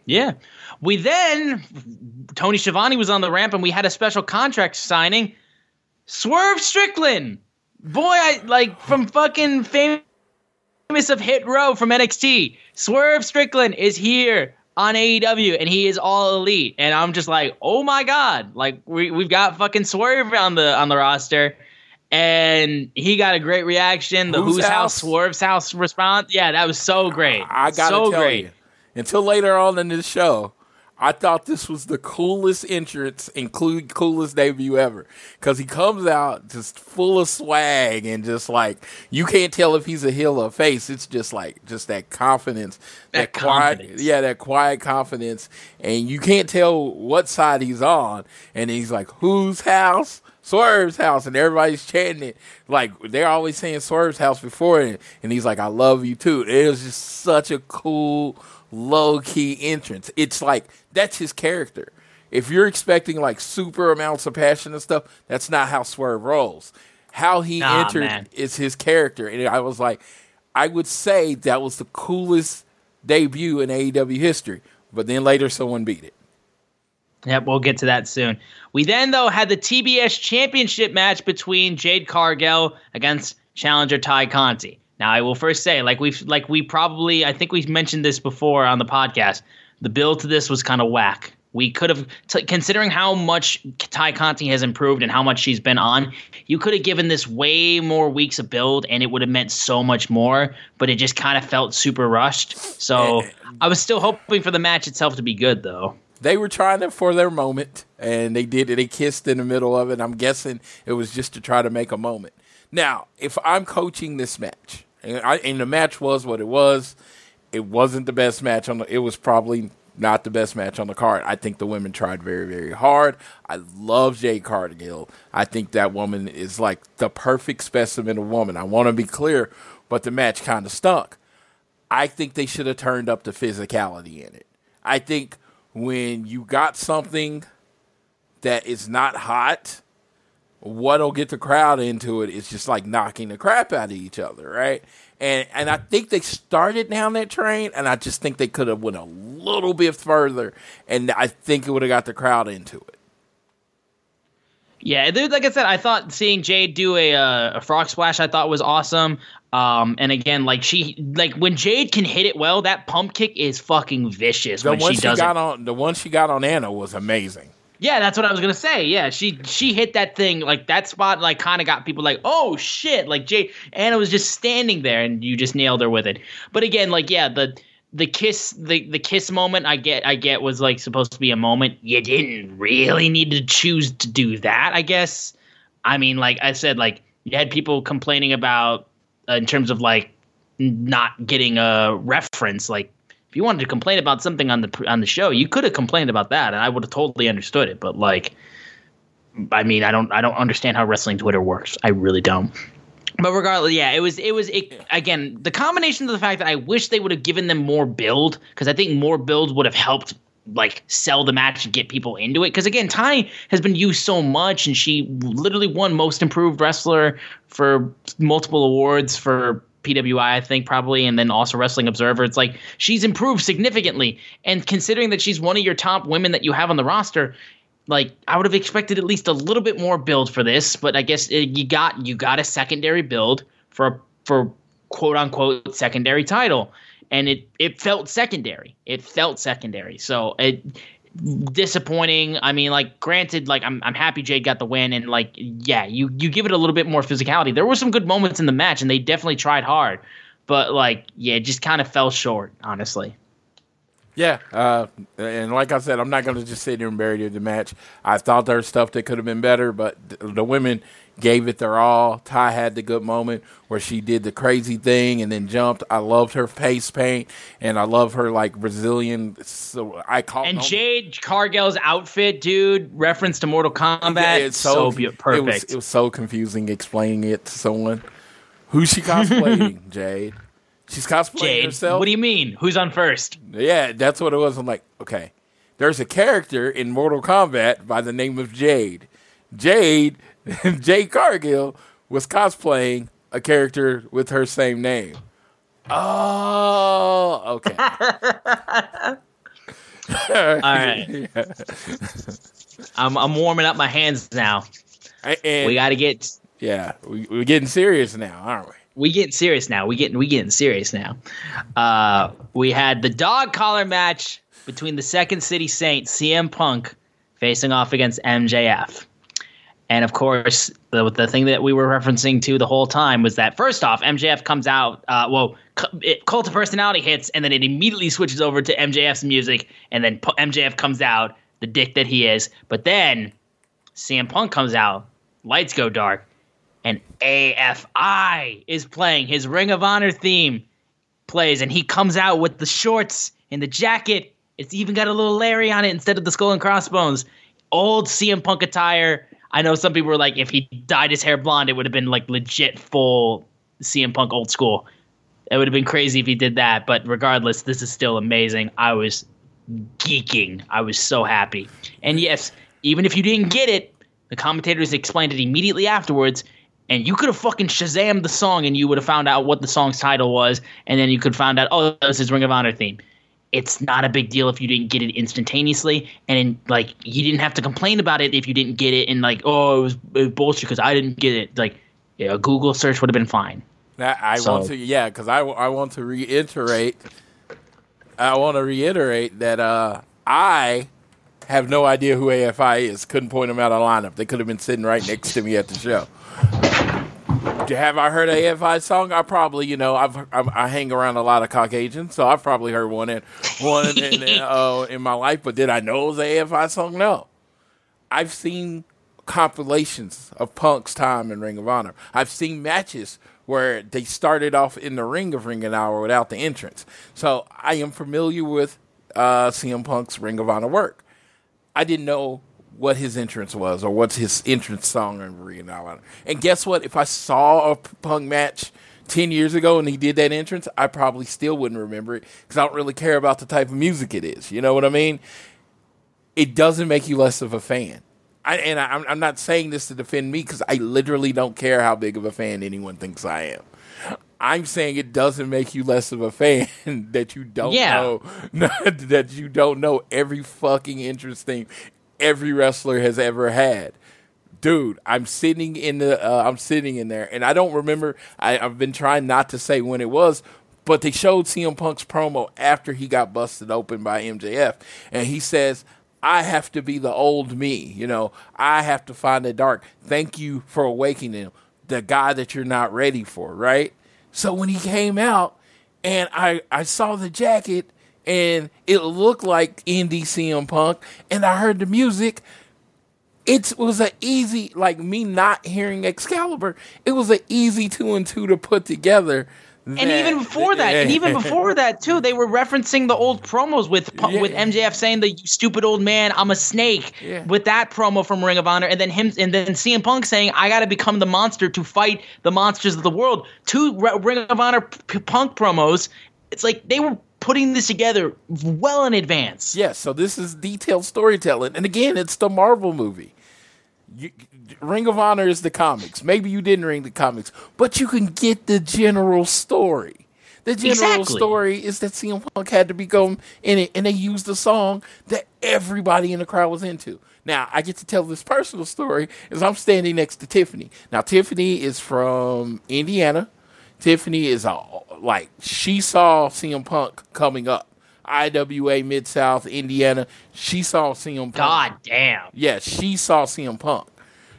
Speaker 1: Yeah. We then Tony Schiavone was on the ramp and we had a special contract signing. Swerve Strickland. Boy, I like from fucking famous of Hit Row from NXT. Swerve Strickland is here on AEW and he is all elite. And I'm just like, oh my God. Like we we've got fucking Swerve on the on the roster. And he got a great reaction. The
Speaker 2: Whose
Speaker 1: Who's, house? Swerve's House response. Yeah, that was so great.
Speaker 2: I gotta
Speaker 1: so
Speaker 2: tell
Speaker 1: great.
Speaker 2: you, until later on in this show, I thought this was the coolest entrance, include coolest debut ever, because he comes out just full of swag and just like you can't tell if he's a heel or a face. It's just like just that confidence,
Speaker 1: That
Speaker 2: quiet,
Speaker 1: confidence.
Speaker 2: yeah, that quiet confidence, and you can't tell what side he's on. And he's like, "Whose house?" Swerve's house, and everybody's chanting it. Like they're always saying Swerve's house before it, and he's like, "I love you too." It was just such a cool, low key entrance. It's like that's his character. If you're expecting like super amounts of passion and stuff, that's not how Swerve rolls. How he
Speaker 1: Nah,
Speaker 2: entered
Speaker 1: man.
Speaker 2: is his character, and I was like, I would say that was the coolest debut in AEW history. But then later, someone beat it.
Speaker 1: Yep, we'll get to that soon. We then, though, had the TBS Championship match between Jade Cargill against challenger Tay Conti. Now, I will first say, like we've, like we probably, I think we've mentioned this before on the podcast. The build to this was kind of whack. We could have, t- considering how much Tay Conti has improved and how much she's been on, you could have given this way more weeks of build, and it would have meant so much more. But it just kind of felt super rushed. So I was still hoping for the match itself to be good, though.
Speaker 2: they were trying it for their moment, and they did it. They kissed in the middle of it. I'm guessing it was just to try to make a moment. Now, if I'm coaching this match, and, I, and the match was what it was, it wasn't the best match on the. It was probably not the best match on the card. I think the women tried very, very hard. I love Jay Cargill. I think that woman is like the perfect specimen of woman. I want to be clear, but the match kind of stunk. I think they should have turned up the physicality in it. I think when you got something that is not hot, what'll get the crowd into it is just like knocking the crap out of each other, right? And and I think they started down that train, and I just think they could have went a little bit further, and I think it would have got the crowd into it.
Speaker 1: Yeah, like I said, I thought seeing Jade do a uh, a frog splash, I thought was awesome. Um, and again, like she, like when Jade can hit it well, that pump kick is fucking vicious
Speaker 2: The
Speaker 1: when
Speaker 2: one
Speaker 1: she
Speaker 2: she,
Speaker 1: does
Speaker 2: got
Speaker 1: it.
Speaker 2: on, the one she got on Anna was amazing.
Speaker 1: Yeah, that's what I was gonna say. Yeah, she she hit that thing like that spot, like kind of got people like, oh shit, like Jay Anna was just standing there, and you just nailed her with it. But again, like yeah, the the kiss the the kiss moment I get I get was like supposed to be a moment. You didn't really need to choose to do that, I guess. I mean, like I said, like you had people complaining about uh, in terms of like not getting a reference. Like if you wanted to complain about something on the on the show, you could have complained about that, and I would have totally understood it. But like, I mean, I don't I don't understand how wrestling Twitter works. I really don't. But regardless, yeah, it was it was it, again the combination of the fact that I wish they would have given them more build because I think more build would have helped like sell the match and get people into it. Because again, Tay has been used so much, and she literally won Most Improved Wrestler for multiple awards for PWI, I think probably, and then also Wrestling Observer. It's like she's improved significantly, and considering that she's one of your top women that you have on the roster. Like I would have expected at least a little bit more build for this, but I guess uh, you got you got a secondary build for for quote unquote secondary title and it it felt secondary it felt secondary so it disappointing. I mean like granted like i'm, I'm happy jade got the win and like yeah you you give it a little bit more physicality. There were some good moments in the match and they definitely tried hard but like yeah it just kind of fell short honestly.
Speaker 2: Yeah, uh, and like I said, I'm not going to just sit here and bury the match. I thought there was stuff that could have been better, but th- the women gave it their all. Tay had the good moment where she did the crazy thing and then jumped. I loved her face paint, and I love her like Brazilian. So I call
Speaker 1: and Jade Cargill's outfit, dude, reference to Mortal Kombat,
Speaker 2: Yeah,
Speaker 1: it's so, be- perfect.
Speaker 2: It was, it was so confusing explaining it to someone. Who's she cosplaying, (laughs) Jade? She's cosplaying
Speaker 1: Jade,
Speaker 2: herself.
Speaker 1: what do you mean? Who's on first?
Speaker 2: Yeah, that's what it was. I'm like, okay, there's a character in Mortal Kombat by the name of Jade. Jade, (laughs) Jade Cargill, was cosplaying a character with her same name. Oh, okay. (laughs) (laughs)
Speaker 1: All right. I'm I'm warming up my hands now.
Speaker 2: And,
Speaker 1: We got to get
Speaker 2: yeah, we, we're getting serious now, aren't we?
Speaker 1: we getting serious now. We getting we getting serious now. Uh, we had the dog collar match between the Second City Saints, CM Punk, facing off against MJF. And of course, the the thing that we were referencing to the whole time was that first off, MJF comes out. Uh, well, it, Cult of Personality hits, and then it immediately switches over to MJF's music, and then MJF comes out, the dick that he is. But then CM Punk comes out, lights go dark, and AFI is playing. His Ring of Honor theme plays, and he comes out with the shorts and the jacket. It's even got a little Larry on it instead of the skull and crossbones. Old CM Punk attire. I know some people were like, if he dyed his hair blonde, it would have been like legit full CM Punk old school. It would have been crazy if he did that. But regardless, this is still amazing. I was geeking. I was so happy. And yes, even if you didn't get it, the commentators explained it immediately afterwards, and you could have fucking Shazam the song, and you would have found out what the song's title was, and then you could find out, oh, this is Ring of Honor theme. It's not a big deal if you didn't get it instantaneously, and like you didn't have to complain about it if you didn't get it, and like, oh, it was, it was bullshit because I didn't get it. Like, yeah, a Google search would have been fine.
Speaker 2: Now, I
Speaker 1: So-
Speaker 2: want to, yeah, because I, I want to reiterate. I want to reiterate that uh, I have no idea who AFI is. Couldn't point them out on lineup. They could have been sitting right next to me at the show. Have I heard a AFI song? I probably, you know, I've I'm, I hang around a lot of Caucasians, so I've probably heard one in one in, in, (laughs) uh, in my life. But did I know it was an AFI song? No. I've seen compilations of Punk's time in Ring of Honor. I've seen matches where they started off in the ring of Ring of Honor without the entrance. So I am familiar with uh, CM Punk's Ring of Honor work. I didn't know what his entrance was or what's his entrance song in Ring Honor. And guess what? If I saw a Punk match 10 years ago and he did that entrance, I probably still wouldn't remember it because I don't really care about the type of music it is. You know what I mean? it doesn't make you less of a fan. I, and I, I'm- I'm not saying this to defend me because I literally don't care how big of a fan anyone thinks I am. I'm saying it doesn't make you less of a fan (laughs) that you don't
Speaker 1: Yeah.
Speaker 2: know (laughs) that you don't know every fucking interesting every wrestler has ever had. Dude, I'm sitting in the uh, I'm sitting in there and I don't remember I, I've been trying not to say when it was, but they showed CM Punk's promo after he got busted open by MJF and he says I have to be the old me, you know. I have to find the dark. Thank you for awakening the guy that you're not ready for, right? So when he came out and I I saw the jacket and it looked like indie CM Punk and I heard the music, it was an easy like me not hearing Excalibur. It was an easy two and two to put together.
Speaker 1: And even before that, and even before that too, they were referencing the old promos with
Speaker 2: Yeah.
Speaker 1: with MJF saying the stupid old man, I'm a snake
Speaker 2: Yeah.
Speaker 1: with that promo from Ring of Honor, and then him and then CM Punk saying I got to become the monster to fight the monsters of the world. Two Ring of Honor p- Punk promos. It's like they were putting this together well in advance.
Speaker 2: Yes, so this is detailed storytelling. And again, it's the Marvel movie. You, Ring of Honor is the comics. Maybe you didn't read the comics, but you can get the general story. The general
Speaker 1: Exactly.
Speaker 2: story is that CM Punk had to become in it, and they used a song that everybody in the crowd was into. Now, I get to tell this personal story as I'm standing next to Tiffany. Now, Tiffany is from Indiana. Tiffany is a, like she saw CM Punk coming up. IWA Mid South Indiana. She saw CM Punk.
Speaker 1: God damn.
Speaker 2: Yeah, she saw CM Punk.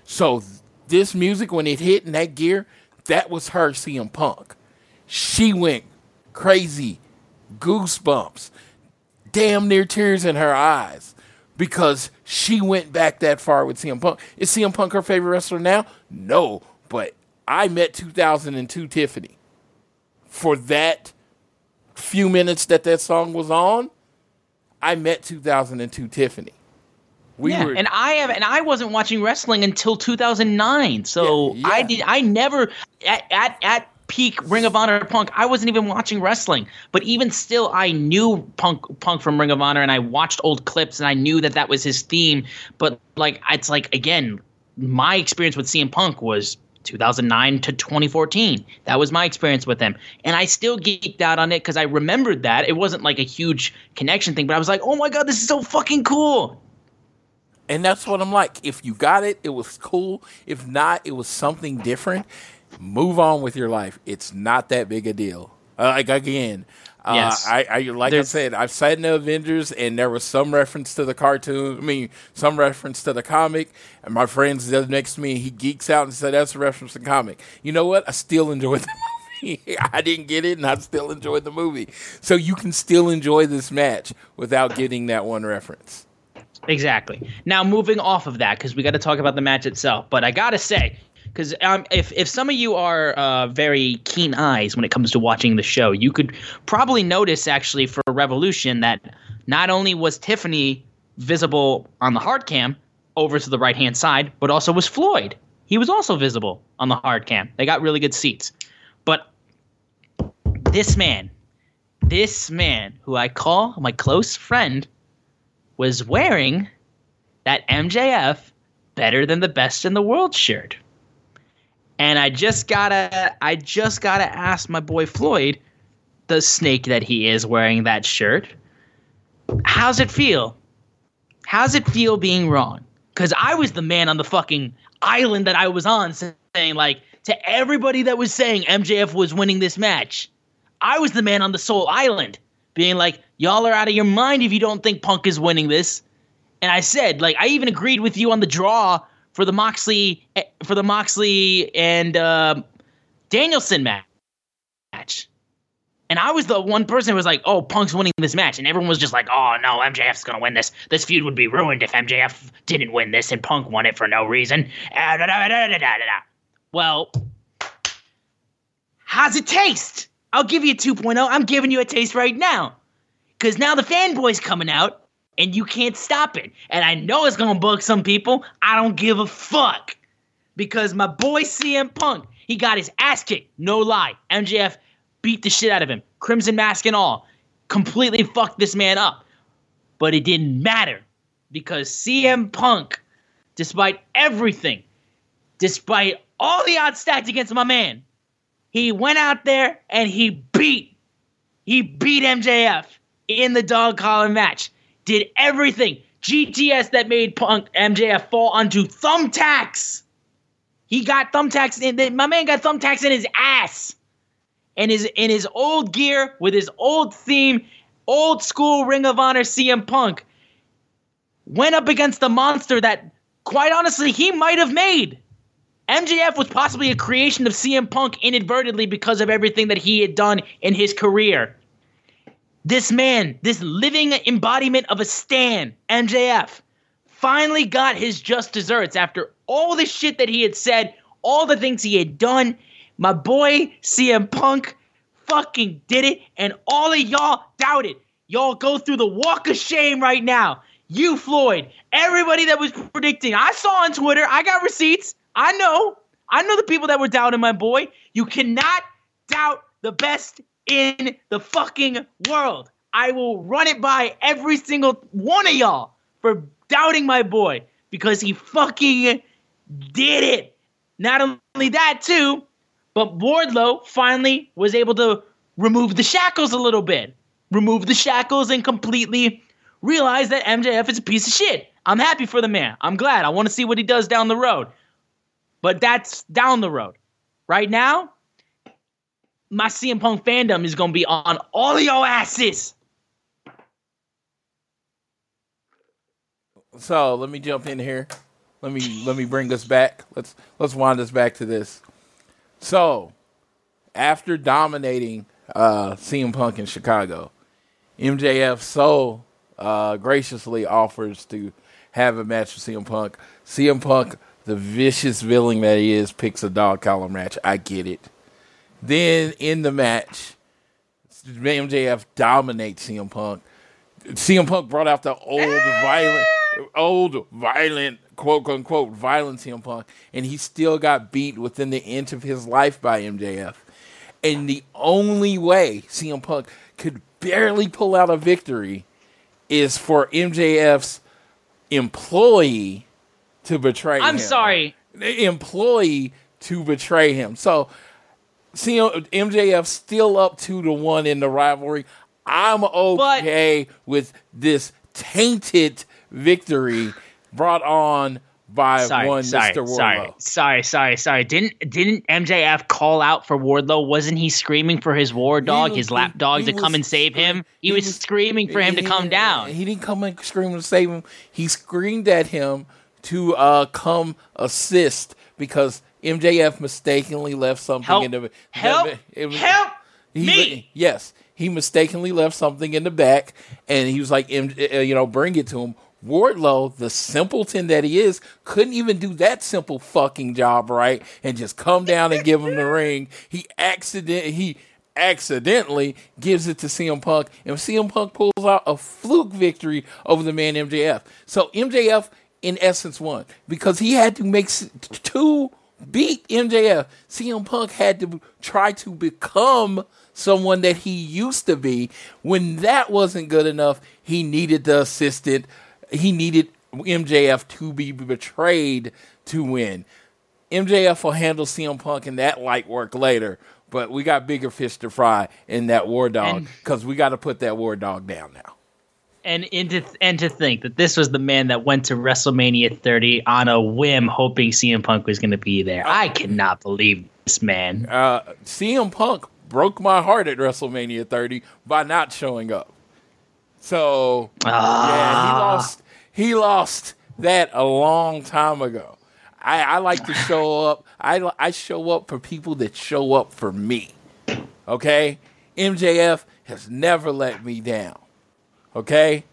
Speaker 2: So th- this music when it hit in that gear, that was her CM Punk. She went crazy, goosebumps, damn near tears in her eyes because she went back that far with CM Punk. Is CM Punk her favorite wrestler now? No, but I met 2002 Tiffany for that few minutes that that song was on. I met 2002 Tiffany. We
Speaker 1: yeah,
Speaker 2: were
Speaker 1: and I have, and I wasn't watching wrestling until 2009. So
Speaker 2: Yeah,
Speaker 1: I did, I never at at at peak Ring of Honor Punk. I wasn't even watching wrestling, but even still, I knew Punk Punk from Ring of Honor, and I watched old clips, and I knew that that was his theme. But like, it's like again, my experience with CM Punk was. 2009 to 2014. That was my experience with him. And I still geeked out on it because I remembered that. It wasn't like a huge connection thing, but I was like, oh my God, this is so fucking cool.
Speaker 2: And that's what I'm like. If you got it, it was cool. If not, it was something different. Move on with your life. It's not that big a deal. Uh, like again, uh,
Speaker 1: Yes.
Speaker 2: I, I like
Speaker 1: There's-
Speaker 2: I said, I've sat in the Avengers, and there was some reference to the cartoon. I mean, some reference to the comic. And my friends next to me, he geeks out and said, "That's a reference to the comic." You know what? I still enjoyed the (laughs) movie. (laughs) I didn't get it, and I still enjoyed the movie. So you can still enjoy this match without getting that one reference.
Speaker 1: Exactly. Now moving off of that, because we got to talk about the match itself. But I gotta say, because um, if if some of you are uh, very keen eyes when it comes to watching the show, you could probably notice actually for Revolution that not only was Tiffany visible on the hard cam over to the right hand side, but also was Floyd. He was also visible on the hard cam. They got really good seats. But this man, this man who I call my close friend was wearing that MJF better than the best in the world shirt. And I just gotta I just gotta ask my boy Floyd, the snake that he is wearing that shirt, how's it feel? How's it feel being wrong? Cause I was the man on the fucking island that I was on saying like to everybody that was saying MJF was winning this match. I was the man on the Soul Island being like, y'all are out of your mind if you don't think Punk is winning this. And I said, like, I even agreed with you on the draw for the Moxley eh, for the Moxley and uh, Danielson match. And I was the one person who was like, "Oh, Punk's winning this match," and everyone was just like, "Oh no, MJF's gonna win this. This feud would be ruined if MJF didn't win this and Punk won it for no reason." Ah. Well, how's it taste? I'll give you a 2.0. I'm giving you a taste right now. Because now the fanboy's coming out and you can't stop it. And I know it's going to bug some people. I don't give a fuck. Because my boy CM Punk, he got his ass kicked. No lie. MJF beat the shit out of him. Crimson Mask and all. Completely fucked this man up. But it didn't matter. Because CM Punk, despite everything, despite all the odds stacked against my man, he went out there and he beat he beat MJF in the dog collar match. Did everything. GTS that made Punk MJF fall onto thumbtacks. He got thumbtacks in my man got thumbtacks in his ass. And his in his old gear with his old theme, old school Ring of Honor CM Punk went up against the monster that quite honestly he might have made. MJF was possibly a creation of CM Punk inadvertently because of everything that he had done in his career. This man, this living embodiment of a stan, MJF, finally got his just desserts after all the shit that he had said, all the things he had done. My boy CM Punk fucking did it, and all of y'all doubted. Y'all go through the walk of shame right now. You, Floyd, everybody that was predicting. I saw on Twitter, I got receipts. I know. I know the people that were doubting my boy. You cannot doubt the best in the fucking world. I will run it by every single one of y'all for doubting my boy because he fucking did it. Not only that, too, but Wardlow finally was able to remove the shackles a little bit, remove the shackles and completely realize that MJF is a piece of shit. I'm happy for the man. I'm glad. I want to see what he does down the road. But that's down the road. Right now, my CM Punk fandom is going to be on all of your asses.
Speaker 2: So let me jump in here. Let me let me bring us back. Let's let's wind us back to this. So after dominating uh, CM Punk in Chicago, MJF so uh, graciously offers to have a match with CM Punk. CM Punk, the vicious villain that he is, picks a dog collar match. I get it. Then in the match, MJF dominates CM Punk. CM Punk brought out the old violent, old violent, quote unquote, violent CM Punk, and he still got beat within the inch of his life by MJF. And the only way CM Punk could barely pull out a victory is for MJF's employee to betray
Speaker 1: I'm
Speaker 2: him.
Speaker 1: sorry.
Speaker 2: The employee to betray him. So CM, MJF still up two to one in the rivalry. I'm okay with this tainted victory brought on by
Speaker 1: Sorry,
Speaker 2: one
Speaker 1: sorry,
Speaker 2: Mr. Wardlow.
Speaker 1: sorry, sorry, sorry, sorry. Didn't didn't MJF call out for Wardlow? Wasn't he screaming for his war dog,
Speaker 2: was-
Speaker 1: his lap dog, to come and save him? He,
Speaker 2: he
Speaker 1: was,
Speaker 2: was-
Speaker 1: screaming for him to come down.
Speaker 2: He didn't come and scream to save him. He screamed at him to uh, come assist because MJF mistakenly left something
Speaker 1: Help!
Speaker 2: in the
Speaker 1: Help!
Speaker 2: it was-
Speaker 1: Help
Speaker 2: he-
Speaker 1: me!
Speaker 2: Yes, he mistakenly left something in the back, and he was like, "M- uh, you know, bring it to him. Wardlow, the simpleton that he is, couldn't even do that simple fucking job right, and just come down and give him the (laughs) ring. He accident he accidentally gives it to CM Punk, and CM Punk pulls out a fluke victory over the man MJF. So MJF, in essence, won because he had to make two beat MJF. CM Punk had to try to become someone that he used to be. When that wasn't good enough, he needed the assistant. He needed MJF to be betrayed to win. MJF will handle CM Punk and that light work later, but we got bigger fish to fry in that War Dog because we got to put that War Dog down now.
Speaker 1: And and to, and to think that this was the man that went to WrestleMania 30 on a whim, hoping CM Punk was going to be there. I cannot believe this man.
Speaker 2: Uh, CM Punk broke my heart at WrestleMania 30 by not showing up. So yeah, he lost. He lost that a long time ago. I, I like to show up. I I show up for people that show up for me. Okay, MJF has never let me down. Okay,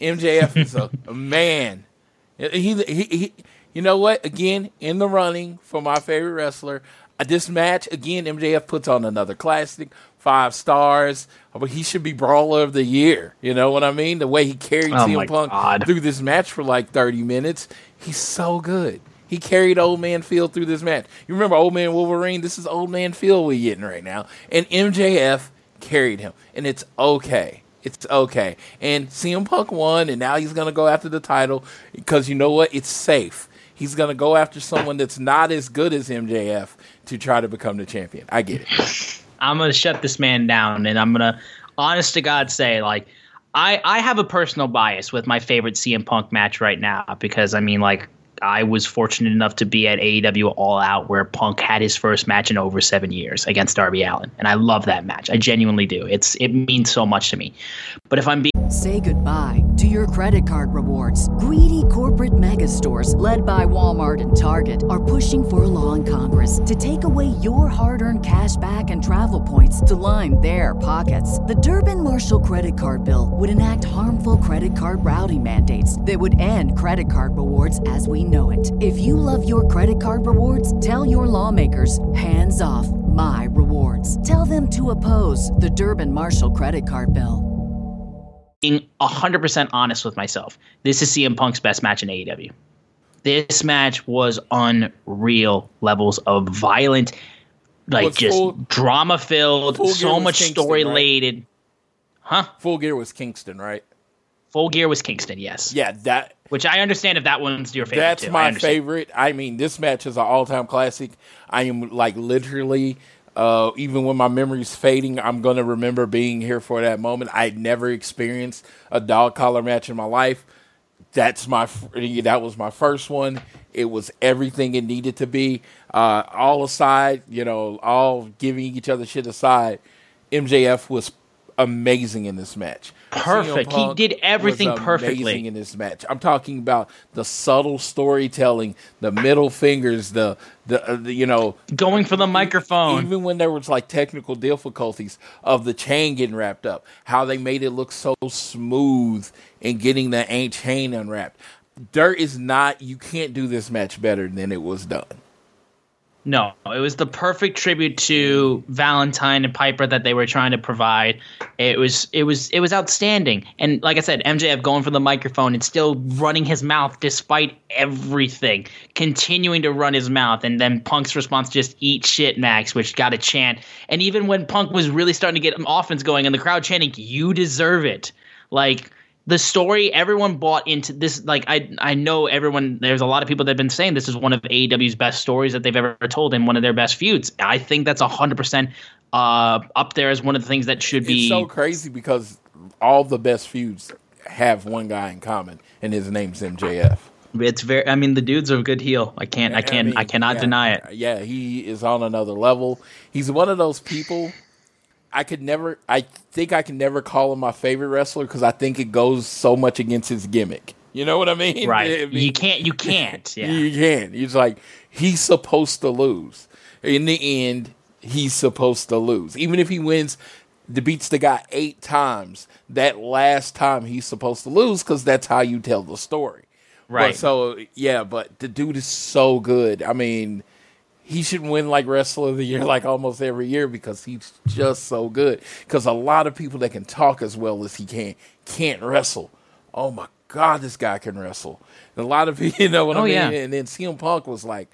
Speaker 2: MJF is a, a man. He, he, he, you know what? Again, in the running for my favorite wrestler. Uh, This match, again, MJF puts on another classic, five stars. But he should be brawler of the year. You know what I mean? The way he carried
Speaker 1: Oh
Speaker 2: CM Punk
Speaker 1: God.
Speaker 2: through this match for like 30 minutes, he's so good. He carried Old Man Phil through this match. You remember Old Man Wolverine? This is Old Man Phil we're getting right now. And MJF carried him. And it's okay. It's okay. And CM Punk won, and now he's going to go after the title because you know what? It's safe. He's going to go after someone that's not as good as MJF to try to become the champion. I get it. (laughs)
Speaker 1: I'm gonna shut this man down, and I'm gonna, honest to God, say like, I I have a personal bias with my favorite CM Punk match right now because I mean like. I was fortunate enough to be at AEW All Out where Punk had his first match in over seven years against Darby Allin, and I love that match. I genuinely do. It's it means so much to me. But if I'm being
Speaker 3: Say goodbye to your credit card rewards. Greedy corporate mega stores, led by Walmart and Target, are pushing for a law in Congress to take away your hard earned cash back and travel points to line their pockets. The Durbin Marshall credit card bill would enact harmful credit card routing mandates that would end credit card rewards as we know it. If you love your credit card rewards, tell your lawmakers hands off my rewards. Tell them to oppose the Durbin Marshall credit card bill.
Speaker 1: being 100% honest with myself, this is CM Punk's best match in AEW. This match was unreal levels of violent. like
Speaker 2: Was
Speaker 1: just
Speaker 2: Full-
Speaker 1: drama filled,
Speaker 2: Full
Speaker 1: so much
Speaker 2: Kingston,
Speaker 1: story
Speaker 2: right?
Speaker 1: Huh?
Speaker 2: Full Gear was Kingston, right?
Speaker 1: Full Gear was Kingston, yes.
Speaker 2: Yeah, that
Speaker 1: Which I understand if that one's your favorite.
Speaker 2: That's
Speaker 1: too.
Speaker 2: My
Speaker 1: understand.
Speaker 2: favorite. I mean, this match is an all-time classic. I am like literally, uh, even when my memory's fading, I'm gonna remember being here for that moment. I'd never experienced a dog collar match in my life. That's my that was my first one. It was everything it needed to be. Uh, all aside, you know, all giving each other shit aside, MJF was amazing in this match.
Speaker 1: Perfect. He did everything
Speaker 2: was
Speaker 1: perfectly.
Speaker 2: amazing in this match. I'm talking about the subtle storytelling, the middle fingers, the the, uh, the you know
Speaker 1: Going for the microphone.
Speaker 2: even when there was like technical difficulties of the chain getting wrapped up, how they made it look so smooth in getting the ain't chain unwrapped. Dirt is not. You can't do this match better than it was done.
Speaker 1: No, it was the perfect tribute to Valentine and Piper that they were trying to provide. It was it was it was outstanding. And like I said, MJF going for the microphone and still running his mouth despite everything, continuing to run his mouth. And then Punk's response just eat shit, Max, which got a chant. And even when Punk was really starting to get offense going and the crowd chanting, "You deserve it," like the story everyone bought into this like i i know everyone there's a lot of people that have been saying this is one of AEW's best stories that they've ever told and one of their best feuds i think that's 100% uh up there as one of the things that should be
Speaker 2: It's so crazy because all the best feuds have one guy in common, and his name's MJF.
Speaker 1: it's very i mean the dude's a good heel i can't i can't i,
Speaker 2: mean,
Speaker 1: cannot
Speaker 2: yeah,
Speaker 1: deny it
Speaker 2: Yeah, he is on another level. He's one of those people. I could never. I think I can never call him my favorite wrestler because I think it goes so much against his gimmick. You know what I mean? (laughs) I
Speaker 1: right
Speaker 2: mean,
Speaker 1: you can't you can't (laughs) yeah
Speaker 2: You can't. He's like he's supposed to lose. In the end, he's supposed to lose. Even if he wins, the beats the guy eight times. That last time he's supposed to lose because that's how you tell the story.
Speaker 1: Right.
Speaker 2: But so yeah, but the dude is so good. I mean, he should win like wrestler of the year like almost every year because he's just so good. Because a lot of people that can talk as well as he can can't wrestle. Oh my god, this guy can wrestle. And a lot of people, (laughs) you know what I
Speaker 1: Oh,
Speaker 2: mean.
Speaker 1: yeah.
Speaker 2: And then CM Punk was like,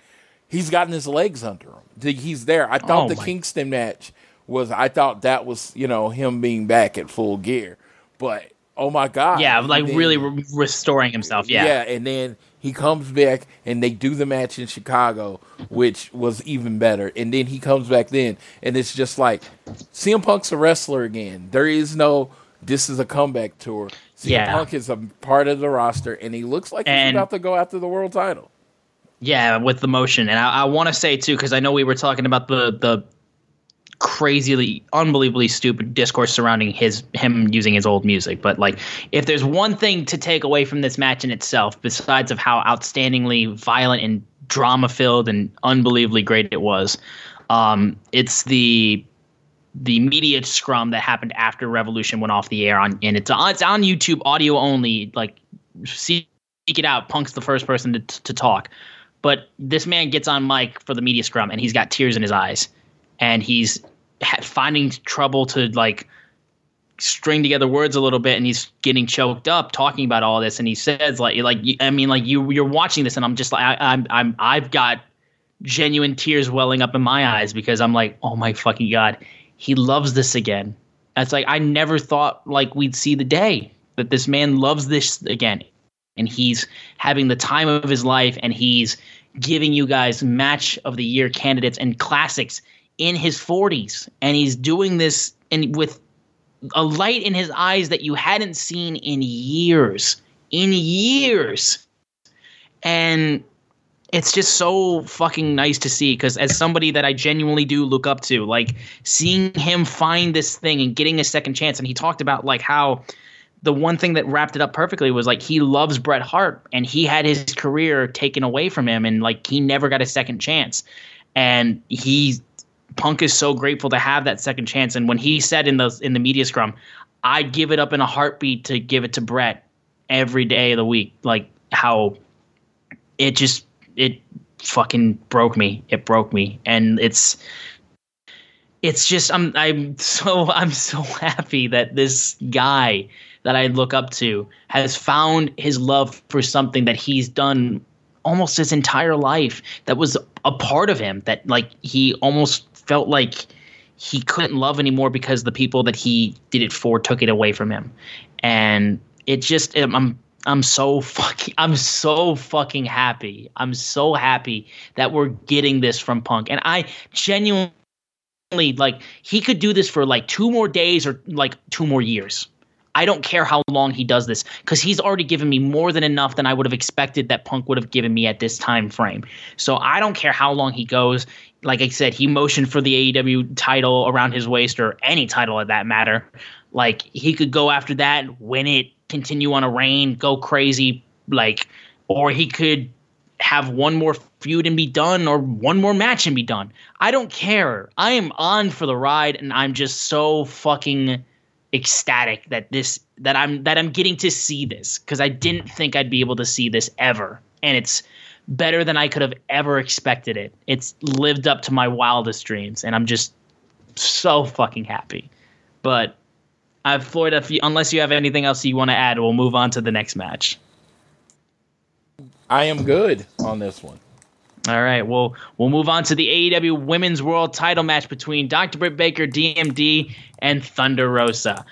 Speaker 2: he's gotten his legs under him. He's there. I thought
Speaker 1: Oh,
Speaker 2: the Kingston match was. I thought that was you know him being back at full gear. But oh my god,
Speaker 1: yeah like
Speaker 2: did-
Speaker 1: really re- restoring himself yeah
Speaker 2: yeah, and then he comes back and they do the match in Chicago, which was even better. And then he comes back then, and it's just like CM Punk's a wrestler again. There is no this is a comeback tour. CM
Speaker 1: Yeah.
Speaker 2: Punk is a part of the roster, and he looks like he's about to go after the world title.
Speaker 1: Yeah, with the motion, and I, I want to say too, because I know we were talking about the the crazily, unbelievably stupid discourse surrounding his him using his old music. But like, if there's one thing to take away from this match in itself, besides of how outstandingly violent and drama filled and unbelievably great it was, um, it's the the media scrum that happened after Revolution went off the air on, and it's on it's on YouTube, audio only. Like, seek it out. Punk's the first person to to talk. But this man gets on mic for the media scrum and he's got tears in his eyes and he's finding trouble to like string together words a little bit and he's getting choked up talking about all this and he says like like I mean like you you're watching this and I'm just like I, I'm I'm I've got genuine tears welling up in my eyes because I'm like oh my fucking god he loves this again. It's like I never thought like we'd see the day that this man loves this again and he's having the time of his life and he's giving you guys match of the year candidates and classics in his 40s and he's doing this and with a light in his eyes that you hadn't seen in years in years. And it's just so fucking nice to see because as somebody that I genuinely do look up to, like seeing him find this thing and getting a second chance, and he talked about like how the one thing that wrapped it up perfectly was like he loves Bret Hart and he had his career taken away from him and like he never got a second chance, and he Punk is so grateful to have that second chance, and when he said in the in the media scrum, I'd give it up in a heartbeat to give it to Bret every day of the week, like how it just it fucking broke me. It broke me, and it's it's just I'm I'm so (laughs) I'm so happy that this guy that I look up to has found his love for something that he's done almost his entire life that was a part of him that like he almost felt like he couldn't love anymore because the people that he did it for took it away from him, and it just I'm I'm so fucking I'm so fucking happy. I'm so happy that we're getting this from Punk, and I genuinely like he could do this for like two more days or like two more years. I don't care how long he does this because he's already given me more than enough than I would have expected that Punk would have given me at this time frame. So I don't care how long he goes. Like I said, he motioned for the AEW title around his waist or any title of that matter. Like he could go after that, win it, continue on a reign, go crazy, like, or he could have one more feud and be done or one more match and be done. I don't care. I am on for the ride and I'm just so fucking ecstatic that this that I'm that I'm getting to see this cuz I didn't think I'd be able to see this ever. And it's better than I could have ever expected it. It's lived up to my wildest dreams and I'm just so fucking happy. But Floyd, if you, unless you have anything else you want to add, we'll move on to the next match.
Speaker 2: I am good on this one.
Speaker 1: All right, well, we'll move on to the AEW Women's World Title match between Dr. Britt Baker, DMD, and Thunder Rosa.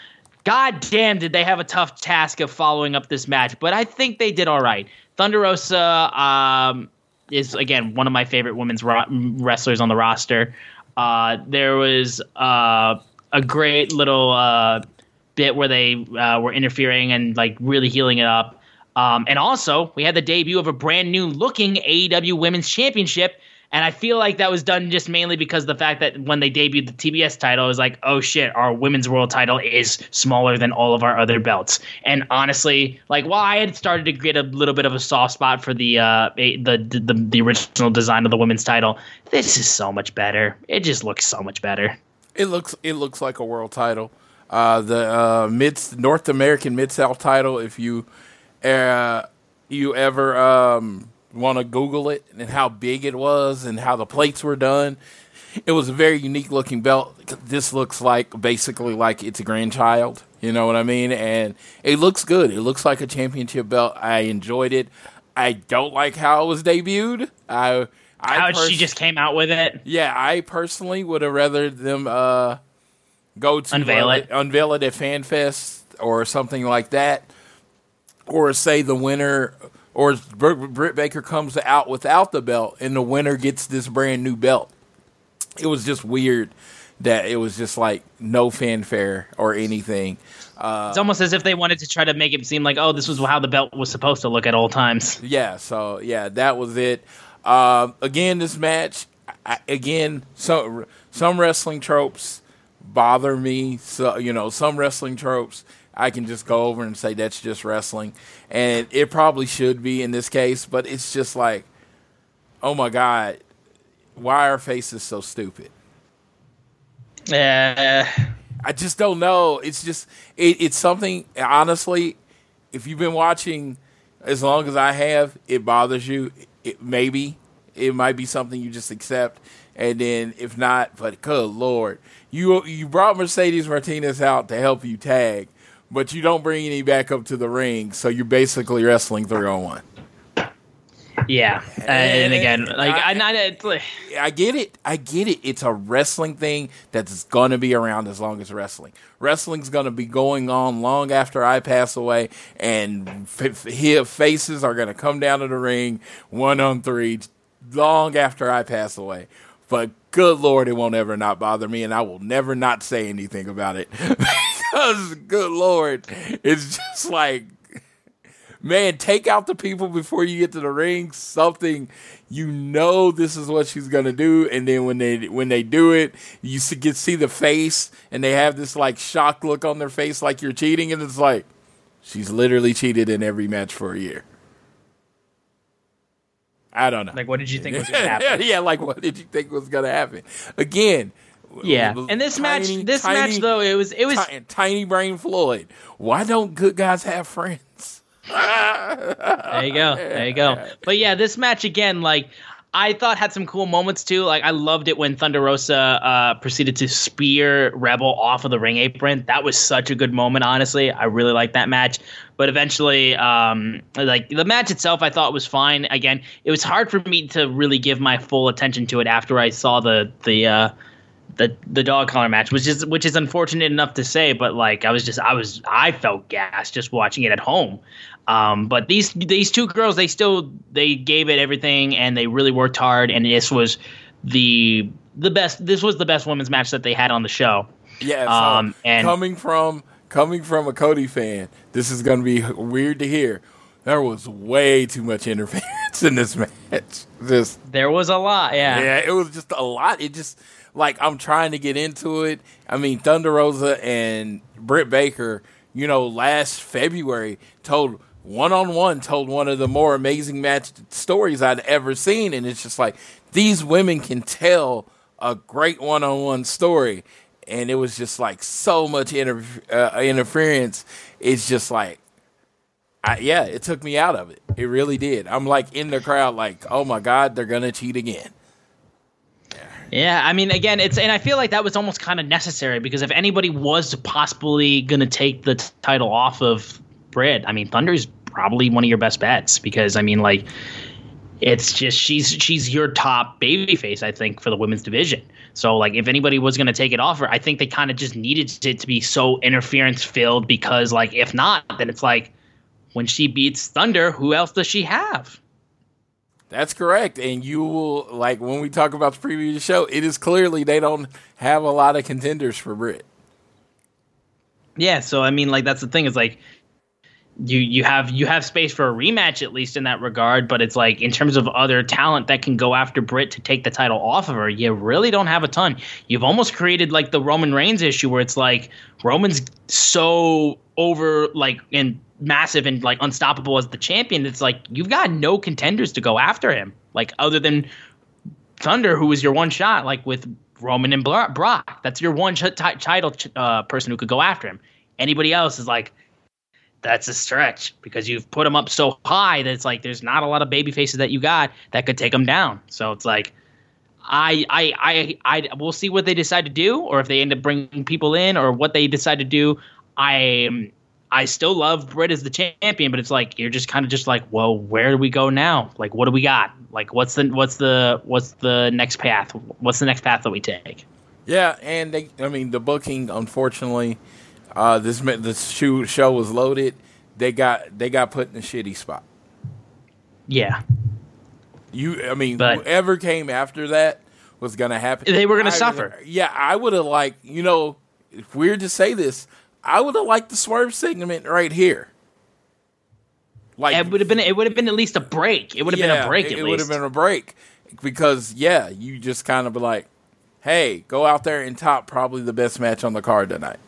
Speaker 1: God damn, did they have a tough task of following up this match, but I think they did all right. Thunder Rosa um, is again one of my favorite women's ro- wrestlers on the roster. Uh, there was uh, a great little uh, bit where they uh, were interfering and like really heeling it up. Um, and also, we had the debut of a brand new looking AEW Women's Championship. And I feel like that was done just mainly because the fact that when they debuted the TBS title, it was like, oh shit, our women's world title is smaller than all of our other belts. And honestly, like while I had started to get a little bit of a soft spot for the uh, the, the the original design of the women's title, this is so much better. It just looks so much better.
Speaker 2: It looks it looks like a world title. Uh, the uh, mid North American Mid South title. If you uh, you ever um, want to Google it and how big it was and how the plates were done, it was a very unique looking belt. This looks like basically like it's a grandchild. You know what I mean? And it looks good. It looks like a championship belt. I enjoyed it. I don't like how it was debuted. I, I
Speaker 1: How
Speaker 2: pers-
Speaker 1: she just came out with it.
Speaker 2: yeah, I personally would have rather them uh, go to
Speaker 1: Unveil
Speaker 2: uh,
Speaker 1: it.
Speaker 2: unveil it at FanFest or something like that, or say the winner or Br- Britt Baker comes out without the belt and the winner gets this brand new belt. It was just weird that it was just like no fanfare or anything.
Speaker 1: It's almost as if they wanted to try to make it seem like, oh, this was how the belt was supposed to look at all times.
Speaker 2: Yeah, so yeah, that was it. Um, again, this match, I, again, some some wrestling tropes bother me. So you know, some wrestling tropes I can just go over and say that's just wrestling, and it probably should be in this case. But it's just like, oh my god, why are faces so stupid?
Speaker 1: Uh,
Speaker 2: I just don't know. It's just it, it's something. Honestly, if you've been watching as long as I have, it bothers you. It, maybe it might be something you just accept, and then if not, but good lord, you you brought Mercedes Martinez out to help you tag, but you don't bring any back up to the ring, so you're basically wrestling three on one.
Speaker 1: yeah, uh, and again, like I, not. It's like,
Speaker 2: I get it. I get it. It's a wrestling thing that's going to be around as long as wrestling. Wrestling's going to be going on long after I pass away, and f- f- faces are going to come down to the ring one on three long after I pass away. But good lord, it won't ever not bother me, and I will never not say anything about it (laughs) because good lord, it's just like man, take out the people before you get to the ring. Something you know this is what she's gonna do, and then when they when they do it, you see, get see the face, and they have this like shock look on their face, like you're cheating, and it's like she's literally cheated in every match for a year. I don't know.
Speaker 1: like, what did you think was going (laughs) to happen?
Speaker 2: yeah, like what did you think was gonna happen? Again.
Speaker 1: Yeah, and this
Speaker 2: tiny-
Speaker 1: match, this
Speaker 2: tiny-
Speaker 1: match though, it was, it was,
Speaker 2: ti- tiny brain Floyd. Why don't good guys have friends?
Speaker 1: There you go. There you go. But yeah, this match again, like I thought had some cool moments too. Like I loved it when Thunder Rosa uh, proceeded to spear Rebel off of the ring apron. That was such a good moment. Honestly, I really liked that match. But eventually, um, like the match itself, I thought was fine. Again, it was hard for me to really give my full attention to it after I saw the the. Uh, the the dog collar match, which is which is unfortunate enough to say, but like I was just I was I felt gas just watching it at home. Um, but these these two girls, they still they gave it everything and they really worked hard, and this was the the best. This was the best women's match that they had on the show.
Speaker 2: Yeah, so
Speaker 1: Um, and-
Speaker 2: coming from coming from a Cody fan, this is going to be weird to hear. There was way too much interference (laughs) in this match. Just
Speaker 1: There was a lot, yeah.
Speaker 2: yeah, it was just a lot. It just like I'm trying to get into it. I mean, Thunder Rosa and Britt Baker, you know, last February told one on one told one of the more amazing match stories I'd ever seen, and it's just like these women can tell a great one on one story, and it was just like so much inter- uh, interference. It's just like I, yeah, it took me out of it. It really did. I'm like in the crowd, like, oh my god, they're gonna cheat again.
Speaker 1: Yeah, I mean, again, it's and I feel like that was almost kind of necessary because if anybody was possibly going to take the t- title off of Britt, I mean, Thunder's probably one of your best bets because I mean, like, it's just she's she's your top babyface, I think, for the women's division. So, like, if anybody was going to take it off her, I think they kind of just needed it to be so interference filled because, like, if not, then it's like when she beats Thunder, who else does she have?
Speaker 2: That's correct. And you will like when we talk about the the show, it is clearly they don't have a lot of contenders for Britt.
Speaker 1: Yeah, so I mean, like that's the thing is like you you have you have space for a rematch at least in that regard, but it's like in terms of other talent that can go after Britt to take the title off of her, you really don't have a ton. You've almost created like the Roman Reigns issue where it's like Roman's so over like and massive and like unstoppable as the champion. It's like you've got no contenders to go after him, like other than Thunder, who was your one shot, like with Roman and Brock. That's your one ch- ti- title ch- uh, person who could go after him. Anybody else is like, that's a stretch because you've put him up so high that it's like there's not a lot of baby faces that you got that could take him down. So it's like, I, I, I, I, we'll see what they decide to do, or if they end up bringing people in, or what they decide to do. I, I still love Britt as the champion, but it's like you're just kind of just like, well, where do we go now? Like, what do we got? Like, what's the, what's the, what's the next path? What's the next path that we take?
Speaker 2: Yeah, and they I mean the booking unfortunately uh this meant the show, show was loaded. They got they got put in a shitty spot.
Speaker 1: Yeah,
Speaker 2: You I mean
Speaker 1: But-
Speaker 2: whoever came after that was going to happen.
Speaker 1: They were gonna
Speaker 2: I-
Speaker 1: suffer.
Speaker 2: Yeah, I would have like you know, it's weird to say this. I would have liked the swerve segment right here. Like
Speaker 1: it would have been, it would have been at least a break. It would have been a break
Speaker 2: It, would have been a break because yeah, you just kind of be like, hey, go out there and top probably the best match on the card tonight.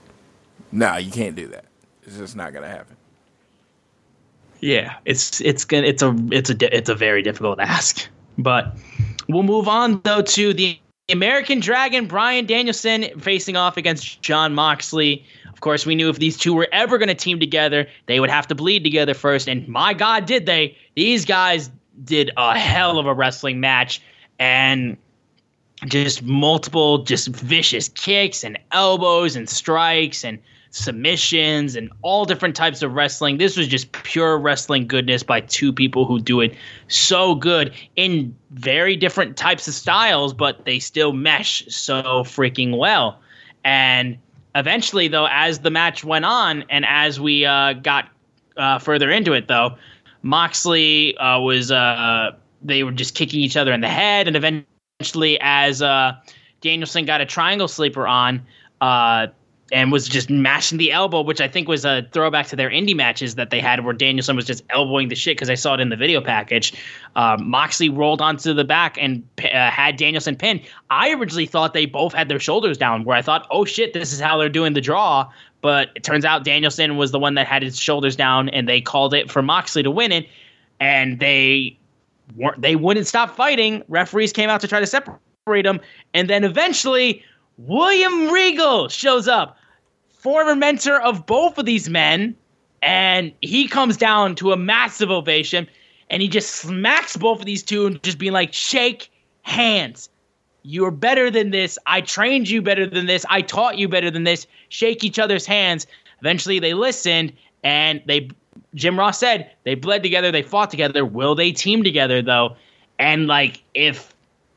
Speaker 2: No, you can't do that. It's just not gonna happen.
Speaker 1: Yeah, it's it's gonna it's a it's a it's a very difficult (laughs) ask. But we'll move on though to the American Dragon Bryan Danielson facing off against Jon Moxley. Of course, we knew if these two were ever going to team together, they would have to bleed together first. And my God, did they? These guys did a hell of a wrestling match, and just multiple, just vicious kicks and elbows and strikes and submissions and all different types of wrestling. This was just pure wrestling goodness by two people who do it so good in very different types of styles, but they still mesh so freaking well. And eventually, though, as the match went on and as we uh, got uh, further into it, though, Moxley uh, was uh, they were just kicking each other in the head, and eventually, as uh, Danielson got a triangle sleeper on. And was just mashing the elbow, which I think was a throwback to their indie matches that they had, where Danielson was just elbowing the shit because I saw it in the video package. Um, Moxley rolled onto the back and uh, had Danielson pinned. I originally thought they both had their shoulders down, where I thought, oh shit, this is how they're doing the draw. But it turns out Danielson was the one that had his shoulders down, and they called it for Moxley to win it. And they weren't, they wouldn't stop fighting. Referees came out to try to separate them, and then eventually. William Regal shows up, former mentor of both of these men, and he comes down to a massive ovation. and he just smacks both of these two and just being like, shake hands. You're better than this. I trained you better than this. I taught you better than this. Shake each other's hands. Eventually, they listened and they. Jim Ross said they bled together. They fought together. Will they team together though? And like, if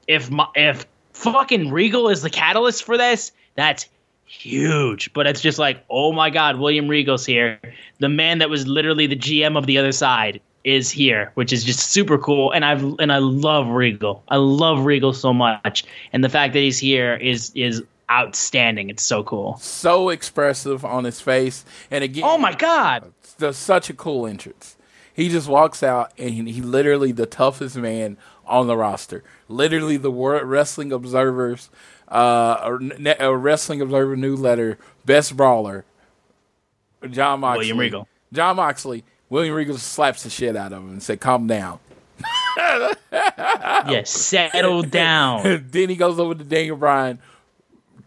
Speaker 1: if if fucking Regal is the catalyst for this, that's huge. But it's just like, oh my God, William Regal's here. The man that was literally the GM of the other side is here, which is just super cool. And I've and I love Regal. I love Regal so much. And the fact that he's here is is outstanding. It's so cool.
Speaker 2: So expressive on his face, and again,
Speaker 1: Oh my God.
Speaker 2: There's such a cool entrance. He just walks out and he, he literally the toughest man on the roster. Literally the World Wrestling Observer's uh, uh, Wrestling Observer newsletter best brawler. Jon Moxley.
Speaker 1: William Regal.
Speaker 2: Jon Moxley. William Regal slaps the shit out of him and said, "Calm down." (laughs)
Speaker 1: Yeah, settle (laughs) down.
Speaker 2: then he goes over to Daniel Bryan,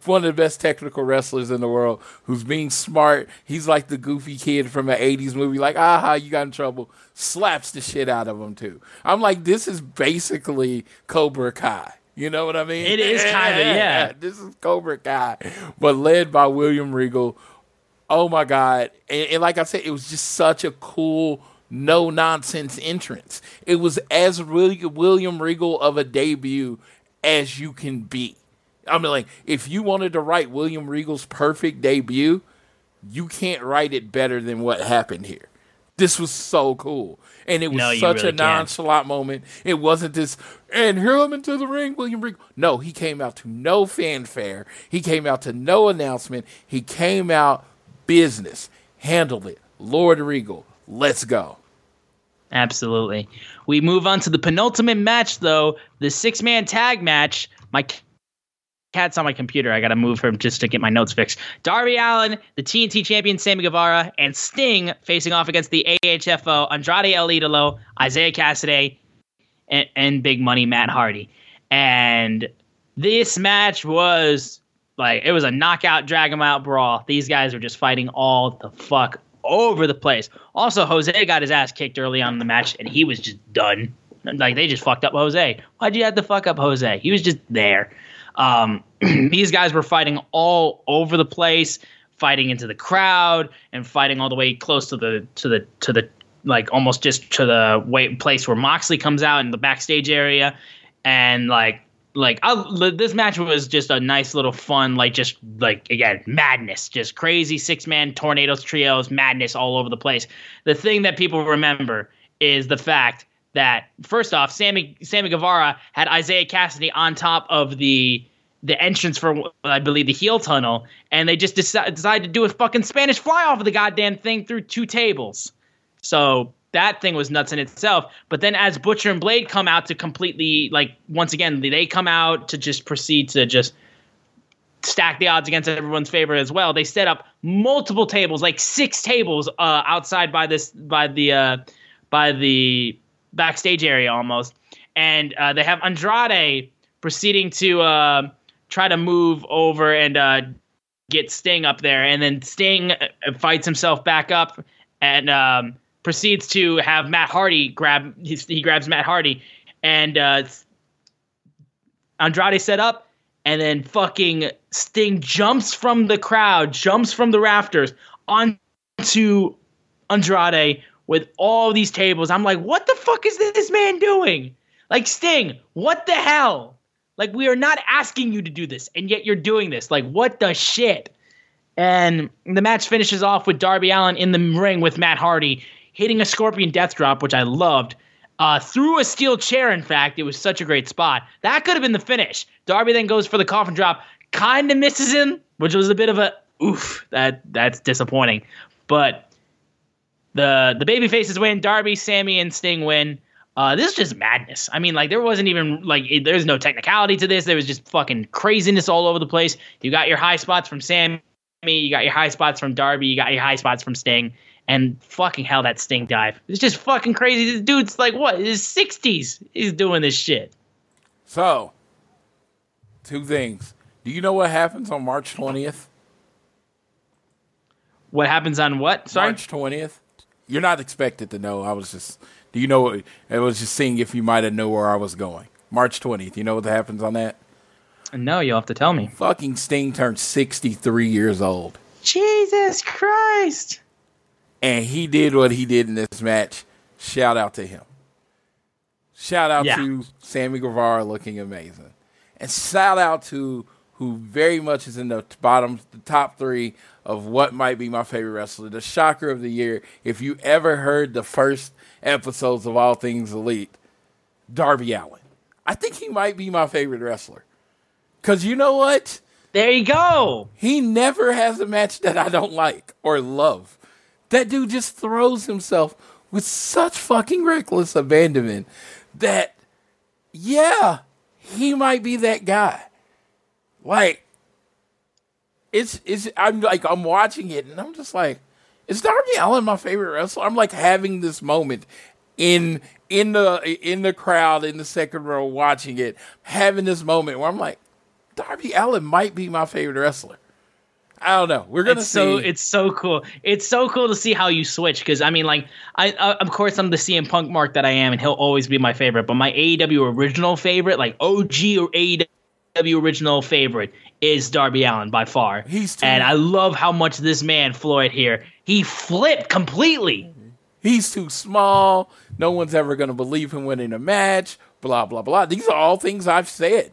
Speaker 2: one of the best technical wrestlers in the world, who's being smart. He's like the goofy kid from an 80s movie, like, aha, you got in trouble. Slaps the shit out of him, too. I'm like, this is basically Cobra Kai. You know what I mean?
Speaker 1: It is kinda, (laughs) yeah.
Speaker 2: This is Cobra Kai, but led by William Regal. Oh my God. And, and like I said, it was just such a cool, no nonsense entrance. It was as really William Regal of a debut as you can be. I mean, like, if you wanted to write William Regal's perfect debut, you can't write it better than what happened here. This was so cool. And it was
Speaker 1: No,
Speaker 2: such
Speaker 1: really
Speaker 2: a nonchalant moment. It wasn't this, and here I'm into the ring, William Regal. No, he came out to no fanfare. He came out to no announcement. He came out business, handled it. Lord Regal, let's go.
Speaker 1: Absolutely. We move on to the penultimate match, though the six man tag match. My cat's on my computer. I got to move him just to get my notes fixed. Darby Allin, the TNT champion Sammy Guevara, and Sting facing off against the AHFO, Andrade El Idolo, Isiah Kassidy, and, and Big Money Matt Hardy. And this match was like it was a knockout, drag drag 'em out brawl. These guys were just fighting all the fuck over the place. Also, Jose got his ass kicked early on in the match, and he was just done. Like they just fucked up Jose. Why'd you have to fuck up Jose? He was just there. Um, (clears throat) these guys were fighting all over the place, fighting into the crowd, and fighting all the way close to the to the to the like almost just to the way place where Moxley comes out in the backstage area, and like like I, this match was just a nice little fun like just like again madness. Just crazy six man tornadoes trios madness all over the place. The thing that people remember is the fact that first off sammy sammy guevara had isiah kassidy on top of the the entrance for i believe the heel tunnel and they just deci- decided to do a fucking spanish fly off of the goddamn thing through two tables so that thing was nuts in itself. But then as Butcher and Blade come out to completely like once again they come out to just proceed to just stack the odds against everyone's favor as well. They set up multiple tables, like six tables uh, outside by this by the uh, by the backstage area almost, and uh, they have Andrade proceeding to uh, try to move over and uh, get Sting up there, and then Sting uh, fights himself back up and um, proceeds to have Matt Hardy grab. He, he grabs Matt Hardy, and uh, Andrade set up, and then fucking Sting jumps from the crowd, jumps from the rafters onto Andrade with all these tables. I'm like, what the fuck is this man doing? Like Sting, what the hell? Like we are not asking you to do this, and yet you're doing this. Like what the shit? And the match finishes off with Darby Allin in the ring with Matt Hardy hitting a Scorpion Death Drop, which I loved. Uh, through a steel chair, in fact, it was such a great spot. That could have been the finish. Darby then goes for the coffin drop, kind of misses him, which was a bit of a oof. That that's disappointing. But the the baby faces win. Darby, Sammy, and Sting win. Uh, this is just madness. I mean, like there wasn't even like it, there's no technicality to this. There was just fucking craziness all over the place. You got your high spots from Sammy, you got your high spots from Darby, you got your high spots from Sting, and fucking hell, that Sting dive. It's just fucking crazy. This dude's like what? His sixties. He's doing this shit.
Speaker 2: So, two things. Do you know what happens on March 20th?
Speaker 1: What happens on what? Sorry.
Speaker 2: March 20th? You're not expected to know. I was just Do you know? What, I was just seeing if you might have know where I was going. March twentieth. You know what happens on that?
Speaker 1: No, you'll have to tell me.
Speaker 2: Fucking Sting turned sixty three years old,
Speaker 1: Jesus Christ.
Speaker 2: and he did what he did in this match. Shout out to him. Shout out
Speaker 1: Yeah.
Speaker 2: to Sammy Guevara looking amazing, and shout out to who very much is in the bottom, the top three of what might be my favorite wrestler, the shocker of the year. If you ever heard the first episodes of All Things Elite, Darby Allin. I think he might be my favorite wrestler. Cause you know what?
Speaker 1: There you go.
Speaker 2: He never has a match that I don't like or love. That dude just throws himself with such fucking reckless abandonment that, yeah, he might be that guy. Like, it's it's I'm like I'm watching it and I'm just like, is Darby Allin my favorite wrestler? I'm like having this moment in in the in the crowd in the second row watching it, having this moment where I'm like, Darby Allin might be my favorite wrestler. I don't know. We're gonna
Speaker 1: It's so
Speaker 2: see.
Speaker 1: it's so cool. It's so cool to see how you switch because I mean, like, I, I of course I'm the CM Punk mark that I am, and he'll always be my favorite. But my AEW original favorite, like OG or AEW original favorite, is Darby Allin by far.
Speaker 2: He's too-
Speaker 1: and I love how much this man Floyd here he flipped completely.
Speaker 2: He's too small. No one's ever gonna believe him winning a match. Blah blah blah. These are all things I've said.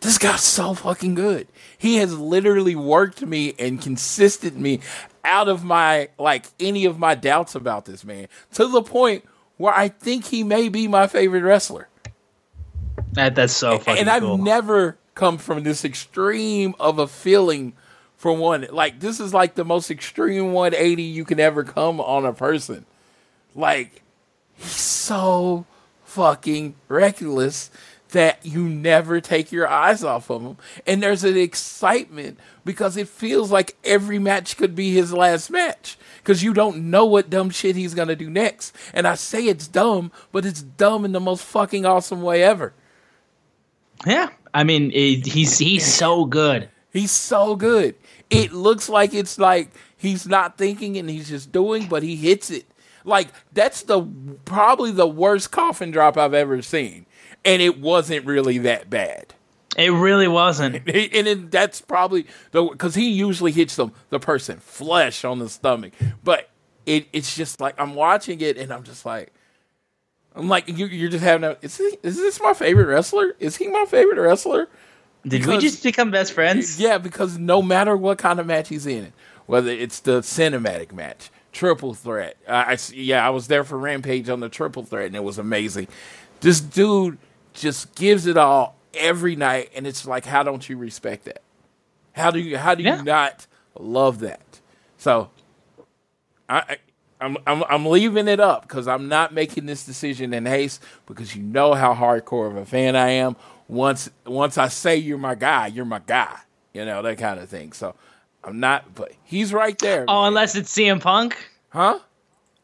Speaker 2: This guy's so fucking good. He has literally worked me and consisted me out of my like any of my doubts about this man to the point where I think he may be my favorite wrestler.
Speaker 1: That, that's so fucking
Speaker 2: and I've
Speaker 1: cool.
Speaker 2: never come from this extreme of a feeling for one. Like this is like the most extreme 180 you can ever come on a person. Like he's so fucking reckless that you never take your eyes off of him. And there's an excitement because it feels like every match could be his last match because you don't know what dumb shit he's going to do next. And I say it's dumb, but it's dumb in the most fucking awesome way ever.
Speaker 1: Yeah, I mean, it, he's he's so good.
Speaker 2: He's so good. It looks like it's like he's not thinking and he's just doing, but he hits it. Like that's the probably the worst coffin drop I've ever seen, and it wasn't really that bad.
Speaker 1: It really wasn't. (laughs)
Speaker 2: And then that's probably the because he usually hits them the person flesh on the stomach, but it it's just like I'm watching it and I'm just like. I'm like you, you're just having a. Is, he, is this my favorite wrestler? Is he my favorite wrestler?
Speaker 1: Did we just become best friends?
Speaker 2: Yeah, because no matter what kind of match he's in, whether it's the cinematic match, triple threat. I s- yeah, I was there for Rampage on the triple threat, and it was amazing. This dude just gives it all every night, and it's like, how don't you respect that? How do you how do you
Speaker 1: Yeah.
Speaker 2: not love that? So, I. I I'm, I'm I'm leaving it up because I'm not making this decision in haste because you know how hardcore of a fan I am. Once once I say you're my guy, you're my guy. You know that kind of thing. So I'm not, but he's right there.
Speaker 1: Oh,
Speaker 2: man.
Speaker 1: unless it's CM Punk.
Speaker 2: huh?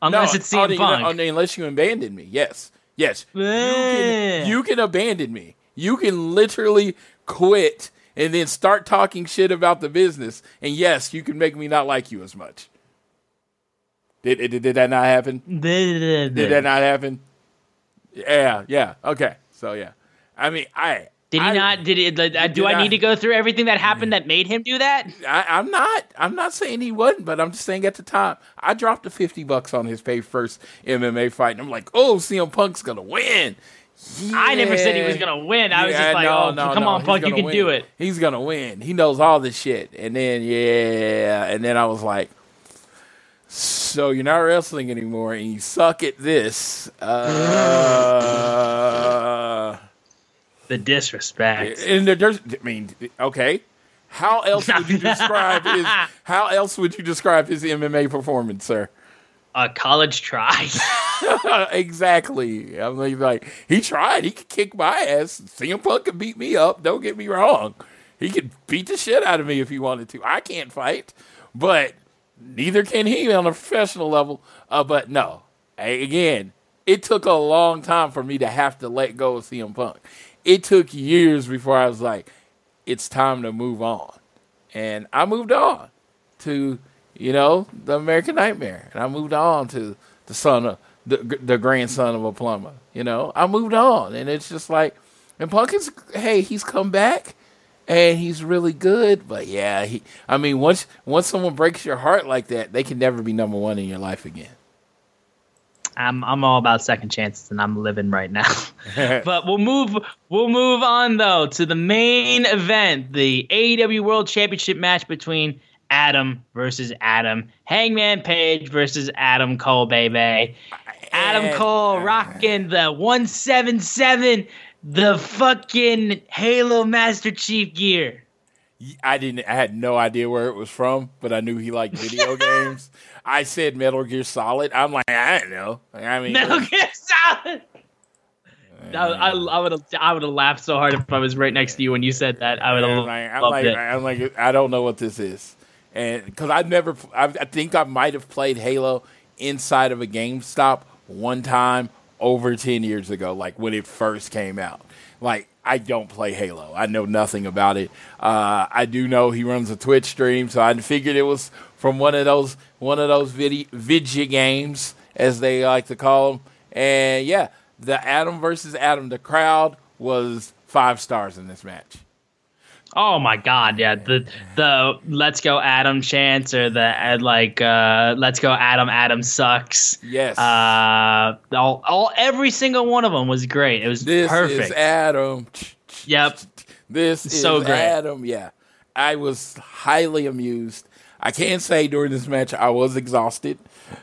Speaker 1: Unless
Speaker 2: No,
Speaker 1: it's
Speaker 2: oh,
Speaker 1: CM
Speaker 2: you know,
Speaker 1: Punk.
Speaker 2: oh, unless you abandon me. Yes, yes. You can, you can abandon me. You can literally quit and then start talking shit about the business. And yes, you can make me not like you as much. Did did, did that not happen? Did that not happen? Yeah, yeah. Okay. So yeah. I mean, I
Speaker 1: Did he
Speaker 2: I-
Speaker 1: not? Did it? Like, uh, do
Speaker 2: did
Speaker 1: I need to go through everything that happened that made him do that?
Speaker 2: I, I'm not. I'm not saying he wasn't, but I'm just saying at the time, I dropped the fifty bucks on his pay first MMA fight, and I'm like, oh, CM Punk's gonna win.
Speaker 1: I never said he was gonna win. I was
Speaker 2: Yeah,
Speaker 1: just like,
Speaker 2: no,
Speaker 1: oh,
Speaker 2: no,
Speaker 1: come
Speaker 2: no,
Speaker 1: on,
Speaker 2: he's
Speaker 1: Punk, you can
Speaker 2: win.
Speaker 1: do it.
Speaker 2: He's gonna win. He knows all this shit, and then yeah, and then I was like, so you're not wrestling anymore, and you suck at this. Uh,
Speaker 1: The disrespect.
Speaker 2: and there's, I mean, okay. How else would you (laughs) describe his? How else would you describe his MMA performance, sir?
Speaker 1: A college try. (laughs) (laughs)
Speaker 2: exactly. I mean, like he tried. He could kick my ass. CM Punk could beat me up. Don't get me wrong. He could beat the shit out of me if he wanted to. I can't fight, but neither can he on a professional level. Uh, but no, again, it took a long time for me to have to let go of CM Punk. It took years before I was like, it's time to move on, and I moved on to you know the American Nightmare, and I moved on to the son of the the grandson of a plumber. You know, I moved on, and it's just like, and Punk is hey, he's come back, and he's really good. But yeah, he. I mean, once once someone breaks your heart like that, they can never be number one in your life again.
Speaker 1: I'm I'm all about second chances, and I'm living right now. (laughs) but we'll move we'll move on though to the main event, the AEW World Championship match between Adam versus Adam, Hangman Page versus Adam Cole, baby. Adam Cole rocking the 177, the fucking Halo Master Chief gear.
Speaker 2: I didn't. I had no idea where it was from, but I knew he liked video (laughs) games. I said Metal Gear Solid. I'm like, I don't know. I mean,
Speaker 1: Metal Gear Solid. Uh, I, I, I would have I would have laughed so hard if I was right next to you when you said that. I would have
Speaker 2: like, I'm like,
Speaker 1: it.
Speaker 2: I'm like, I don't know what this is, and because I've never, I, I think I might have played Halo inside of a GameStop one time over ten years ago, like when it first came out. Like I don't play Halo. I know nothing about it. Uh, I do know he runs a Twitch stream, so I figured it was from one of those one of those video video games as they like to call them. And yeah, the Adam versus Adam. The crowd was five stars in this match.
Speaker 1: Oh my god, yeah. The the let's go Adam chance or the uh, like uh let's go Adam Adam sucks.
Speaker 2: Yes.
Speaker 1: Uh all all every single one of them was great. It was
Speaker 2: This
Speaker 1: perfect.
Speaker 2: is Adam.
Speaker 1: Yep.
Speaker 2: This is
Speaker 1: So great.
Speaker 2: Adam. Yeah. I was highly amused. I can't say during this match I was exhausted.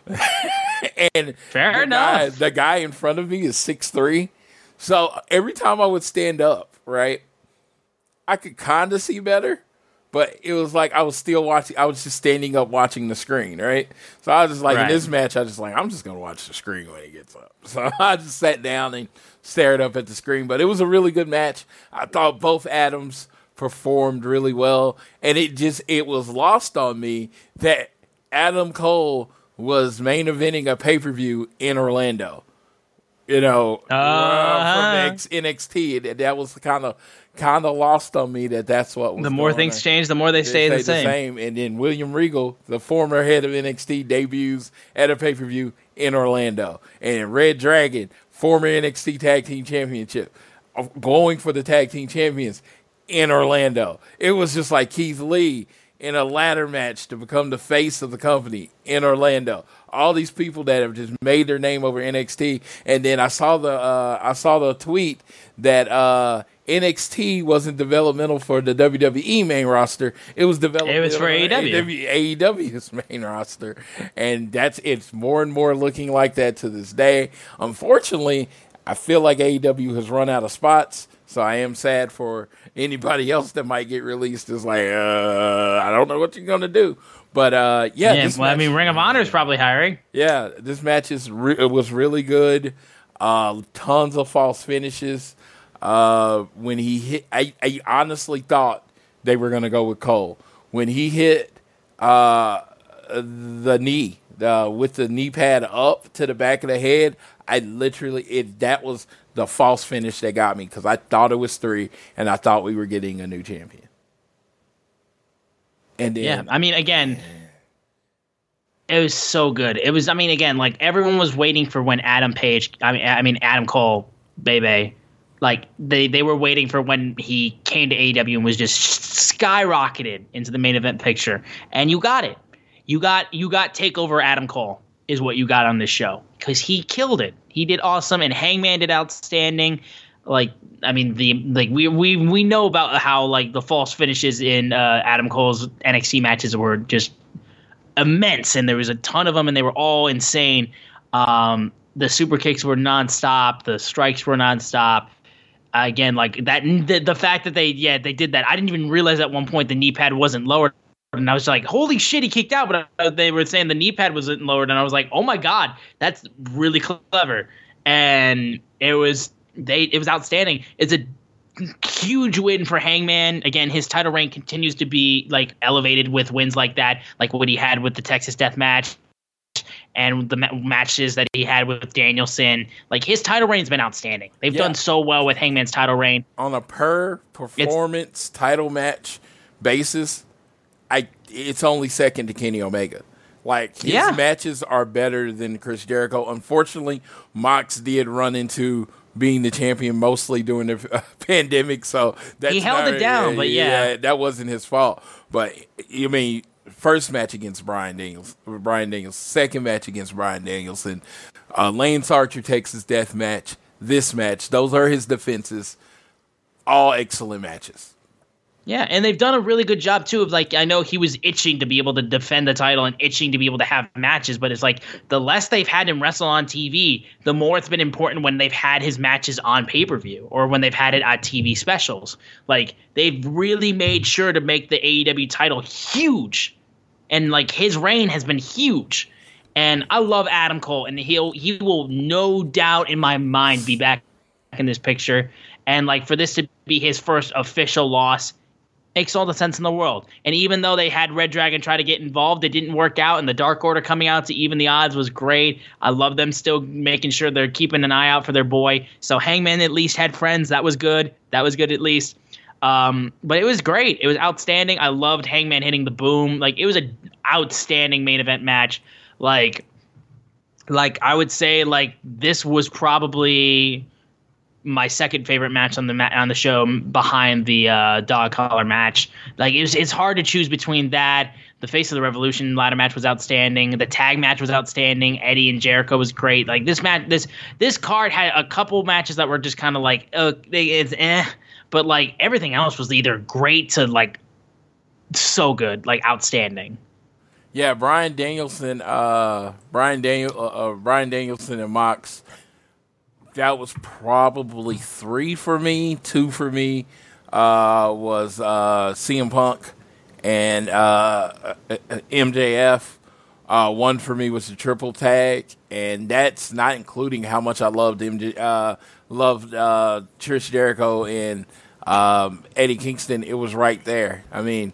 Speaker 2: (laughs) and
Speaker 1: Fair
Speaker 2: the
Speaker 1: enough.
Speaker 2: Guy, the guy in front of me is six three. So every time I would stand up, right, I could kind of see better, but it was like I was still watching. I was just standing up watching the screen, right? So I was just like,
Speaker 1: Right.
Speaker 2: in this match, I was just like, I'm just gonna watch the screen when he gets up. (laughs) So I just sat down and stared up at the screen. But it was a really good match. I thought both Adams performed really well, and it just it was lost on me that Adam Cole was main eventing a pay per view in Orlando you know, uh,
Speaker 1: Uh-huh.
Speaker 2: from NXT. That, that was kind of kind of lost on me that that's what was
Speaker 1: the more things
Speaker 2: on.
Speaker 1: change, the more they stay
Speaker 2: They
Speaker 1: the same.
Speaker 2: And then William Regal, the former head of NXT, debuts at a pay per view in Orlando. And Red Dragon, former NXT Tag Team Championship, going for the Tag Team Champions in Orlando. It was just like Keith Lee in a ladder match to become the face of the company in Orlando. All these people that have just made their name over NXT, and then I saw the uh, I saw the tweet that uh, NXT wasn't developmental for the WWE main roster. It was developmental
Speaker 1: It was for AEW.
Speaker 2: AEW's (laughs) main roster, and that's it's more and more looking like that to this day. Unfortunately, I feel like AEW has run out of spots, so I am sad for anybody (laughs) else that might get released. Is like, uh, I don't know what you're gonna do, but uh, yeah,
Speaker 1: Yeah, well, I mean, Ring of Honor is probably hiring.
Speaker 2: yeah, this match is re- it was really good. Uh, tons of false finishes. Uh, when he hit, I, I honestly thought they were gonna go with Cole when he hit uh, the knee with the knee pad up to the back of the head. I literally it that was the false finish that got me because I thought it was three and I thought we were getting a new champion. And then
Speaker 1: Yeah, I mean, again, it was so good. It was, I mean, again, like everyone was waiting for when Adam Page, I mean, I mean Adam Cole, baby, like they they were waiting for when he came to AEW and was just skyrocketed into the main event picture, and you got it. You got you got Takeover Adam Cole is what you got on this show because he killed it. He did awesome, and Hangman did outstanding. Like I mean, the like we we we know about how like the false finishes in uh, Adam Cole's NXT matches were just immense, and there was a ton of them, and they were all insane. Um, the super kicks were nonstop. The strikes were nonstop. again, like that, the, the fact that they, yeah, they did that. I didn't even realize at one point the knee pad wasn't lowered. And I was like, holy shit, he kicked out. But uh, they were saying the knee pad wasn't lowered. And I was like, oh my God, that's really clever. And it was, they, it was outstanding. It's a huge win for Hangman. Again, his title reign continues to be like elevated with wins like that, like what he had with the Texas Death Match and the ma- matches that he had with Danielson. Like his title reign's been outstanding. They've
Speaker 2: Yeah.
Speaker 1: done so well with Hangman's title reign.
Speaker 2: on a per performance title match basis, I it's only second to Kenny Omega. Like his
Speaker 1: Yeah.
Speaker 2: matches are better than Chris Jericho. Unfortunately, Mox did run into being the champion mostly during the uh, (laughs) pandemic, so that's
Speaker 1: He held
Speaker 2: not-
Speaker 1: it down, but yeah.
Speaker 2: that wasn't his fault. But you mean first match against Brian Daniels, Brian Daniels, second match against Bryan Danielson, uh, Lance Archer takes his death match, this match, those are his defenses. All excellent matches.
Speaker 1: Yeah, and they've done a really good job too of like I know he was itching to be able to defend the title and itching to be able to have matches, but it's like the less they've had him wrestle on TV, the more it's been important when they've had his matches on pay-per-view or when they've had it at TV specials. Like they've really made sure to make the AEW title huge. And like his reign has been huge. And I love Adam Cole and he'll he will no doubt in my mind be back in this picture. And like for this to be his first official loss makes all the sense in the world. And even though they had Red Dragon try to get involved, it didn't work out. And the Dark Order coming out to even the odds was great. I love them still making sure they're keeping an eye out for their boy. So Hangman at least had friends. That was good. That was good at least. Um, but it was great. It was outstanding. I loved Hangman hitting the boom. Like it was an outstanding main event match. Like, like I would say, like this was probably my second favorite match on the ma- on the show behind the uh, dog collar match. Like it was, it's hard to choose between that. The face of the revolution ladder match was outstanding. The tag match was outstanding. Eddie and Jericho was great. Like this match, this this card had a couple matches that were just kind of like, uh, it's eh, but like everything else was either great to like so good, like outstanding.
Speaker 2: Yeah, Bryan Danielson, uh, Brian Daniel, uh, uh, Bryan Danielson and Mox. That was probably three for me. Two for me uh, was uh, CM Punk and uh, uh, MJF. Uh, one for me was the triple tag, and that's not including how much I loved MJ, uh, loved uh, Trish Jericho and um, Eddie Kingston. It was right there. I mean,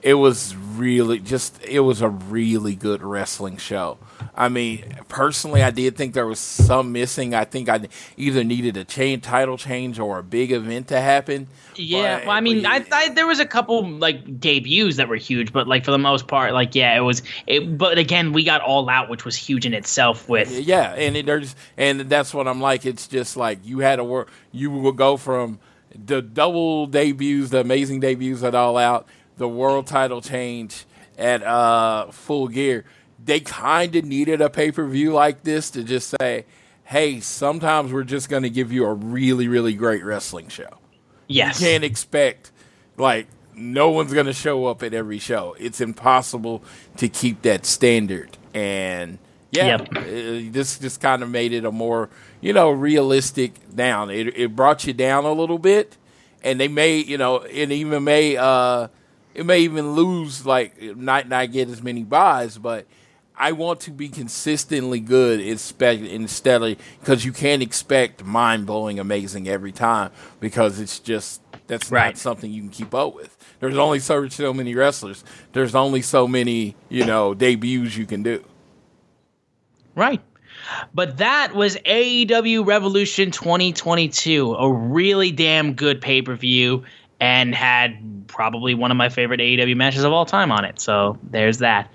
Speaker 2: it was really just it was a really good wrestling show. I mean, personally, I did think there was some missing. I think I either needed a chain title change or a big event to happen.
Speaker 1: Yeah, well, I mean, I, I there was a couple like debuts that were huge, but like for the most part, like yeah, it was. It, but again, we got all out, which was huge in itself. With
Speaker 2: Yeah, and it, there's and that's what I'm like. It's just like you had to work. You will go from the double debuts, the amazing debuts at All Out, the world title change at uh, Full Gear. They kind of needed a pay per view like this to just say, "Hey, sometimes we're just going to give you a really, really great wrestling show."
Speaker 1: yes,
Speaker 2: You can't expect like no one's going to show up at every show. It's impossible to keep that standard. And yeah,
Speaker 1: Yep.
Speaker 2: uh, this just kind of made it a more you know realistic down. It it brought you down a little bit, and they may you know it even may uh it may even lose like not not get as many buys, but. I want to be consistently good instead instead of because you can't expect mind blowing amazing every time because it's just that's not something you can keep up with. There's only so so many wrestlers. There's only so many you know debuts you can do.
Speaker 1: right. But that was AEW Revolution 2022, a really damn good pay per view, and had probably one of my favorite AEW matches of all time on it. So there's that.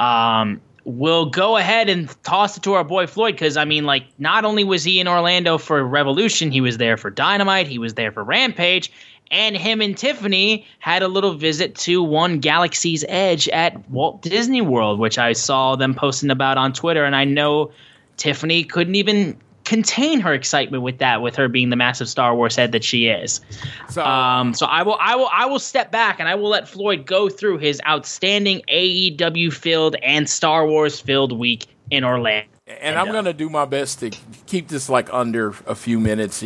Speaker 1: Um, we'll go ahead and toss it to our boy Floyd because I mean, like, not only was he in Orlando for Revolution, he was there for Dynamite, he was there for Rampage, and him and Tiffany had a little visit to One Galaxy's Edge at Walt Disney World, which I saw them posting about on Twitter, and I know Tiffany couldn't even contain her excitement with that, with her being the massive Star Wars head that she is.
Speaker 2: So
Speaker 1: Um, so I will, I will, I will step back and I will let Floyd go through his outstanding AEW filled and Star Wars filled week in Orlando.
Speaker 2: and I'm gonna do my best to keep this like under a few minutes.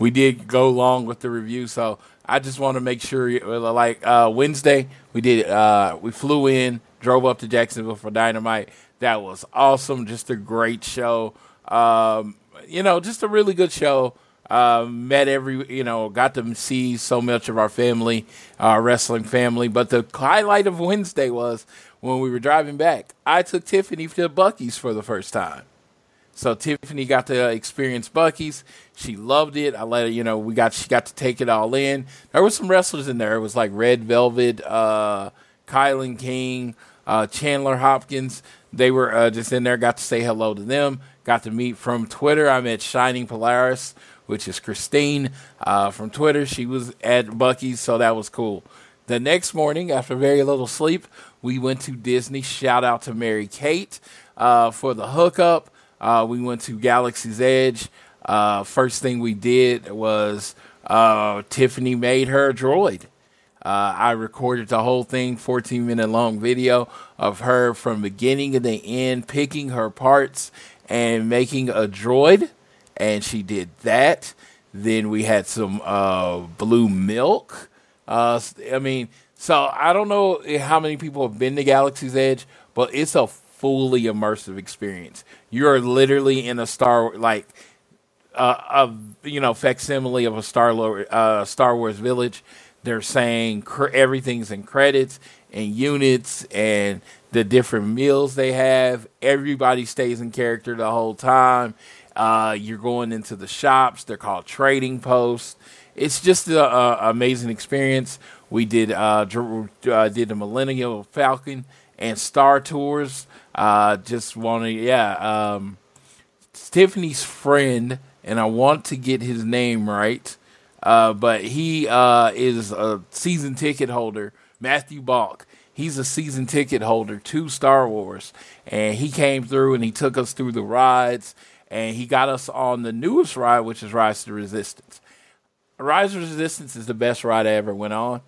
Speaker 2: We did go long with the review, so I just want to make sure. Like uh, Wednesday, we did. Uh, we flew in, drove up to Jacksonville for Dynamite. That was awesome. Just a great show. Um, you know, just a really good show. Uh, met every, you know, got to see so much of our family, our wrestling family. But the highlight of Wednesday was when we were driving back. I took Tiffany to Buc-ee's for the first time. So Tiffany got to experience Buc-ee's. She loved it. I let her, you know, we got she got to take it all in. There was some wrestlers in there. It was like Red Velvet, uh, Kylon King, uh, Chandler Hopkins. They were uh, just in there, got to say hello to them. Got to meet from Twitter. I met Shining Polaris, which is Christine uh, from Twitter. She was at Buc-ee's, so that was cool. The next morning, after very little sleep, we went to Disney. Shout out to Mary Kate uh, for the hookup. Uh, we went to Galaxy's Edge. Uh, first thing we did was uh, Tiffany made her droid. Uh, I recorded the whole thing, 14 minute long video of her from beginning to the end, picking her parts and making a droid. And she did that. Then we had some uh, blue milk. Uh, I mean, so I don't know how many people have been to Galaxy's Edge, but it's a fully immersive experience. You're literally in a Star like uh, a you know facsimile of a Star uh, Star Wars village. They're saying cr- everything's in credits and units and the different meals they have. Everybody stays in character the whole time. Uh, you're going into the shops. They're called trading posts. It's just an amazing experience. We did uh, uh, did the Millennium Falcon and Star Tours. Uh, just wanted, yeah. Um, Tiffany's friend, and I want to get his name right, uh, but he uh, is a season ticket holder. Matthew Balk. He's a season ticket holder to Star Wars, and he came through and he took us through the rides, and he got us on the newest ride, which is Rise the Resistance. Rise of Resistance is the best ride I ever went on.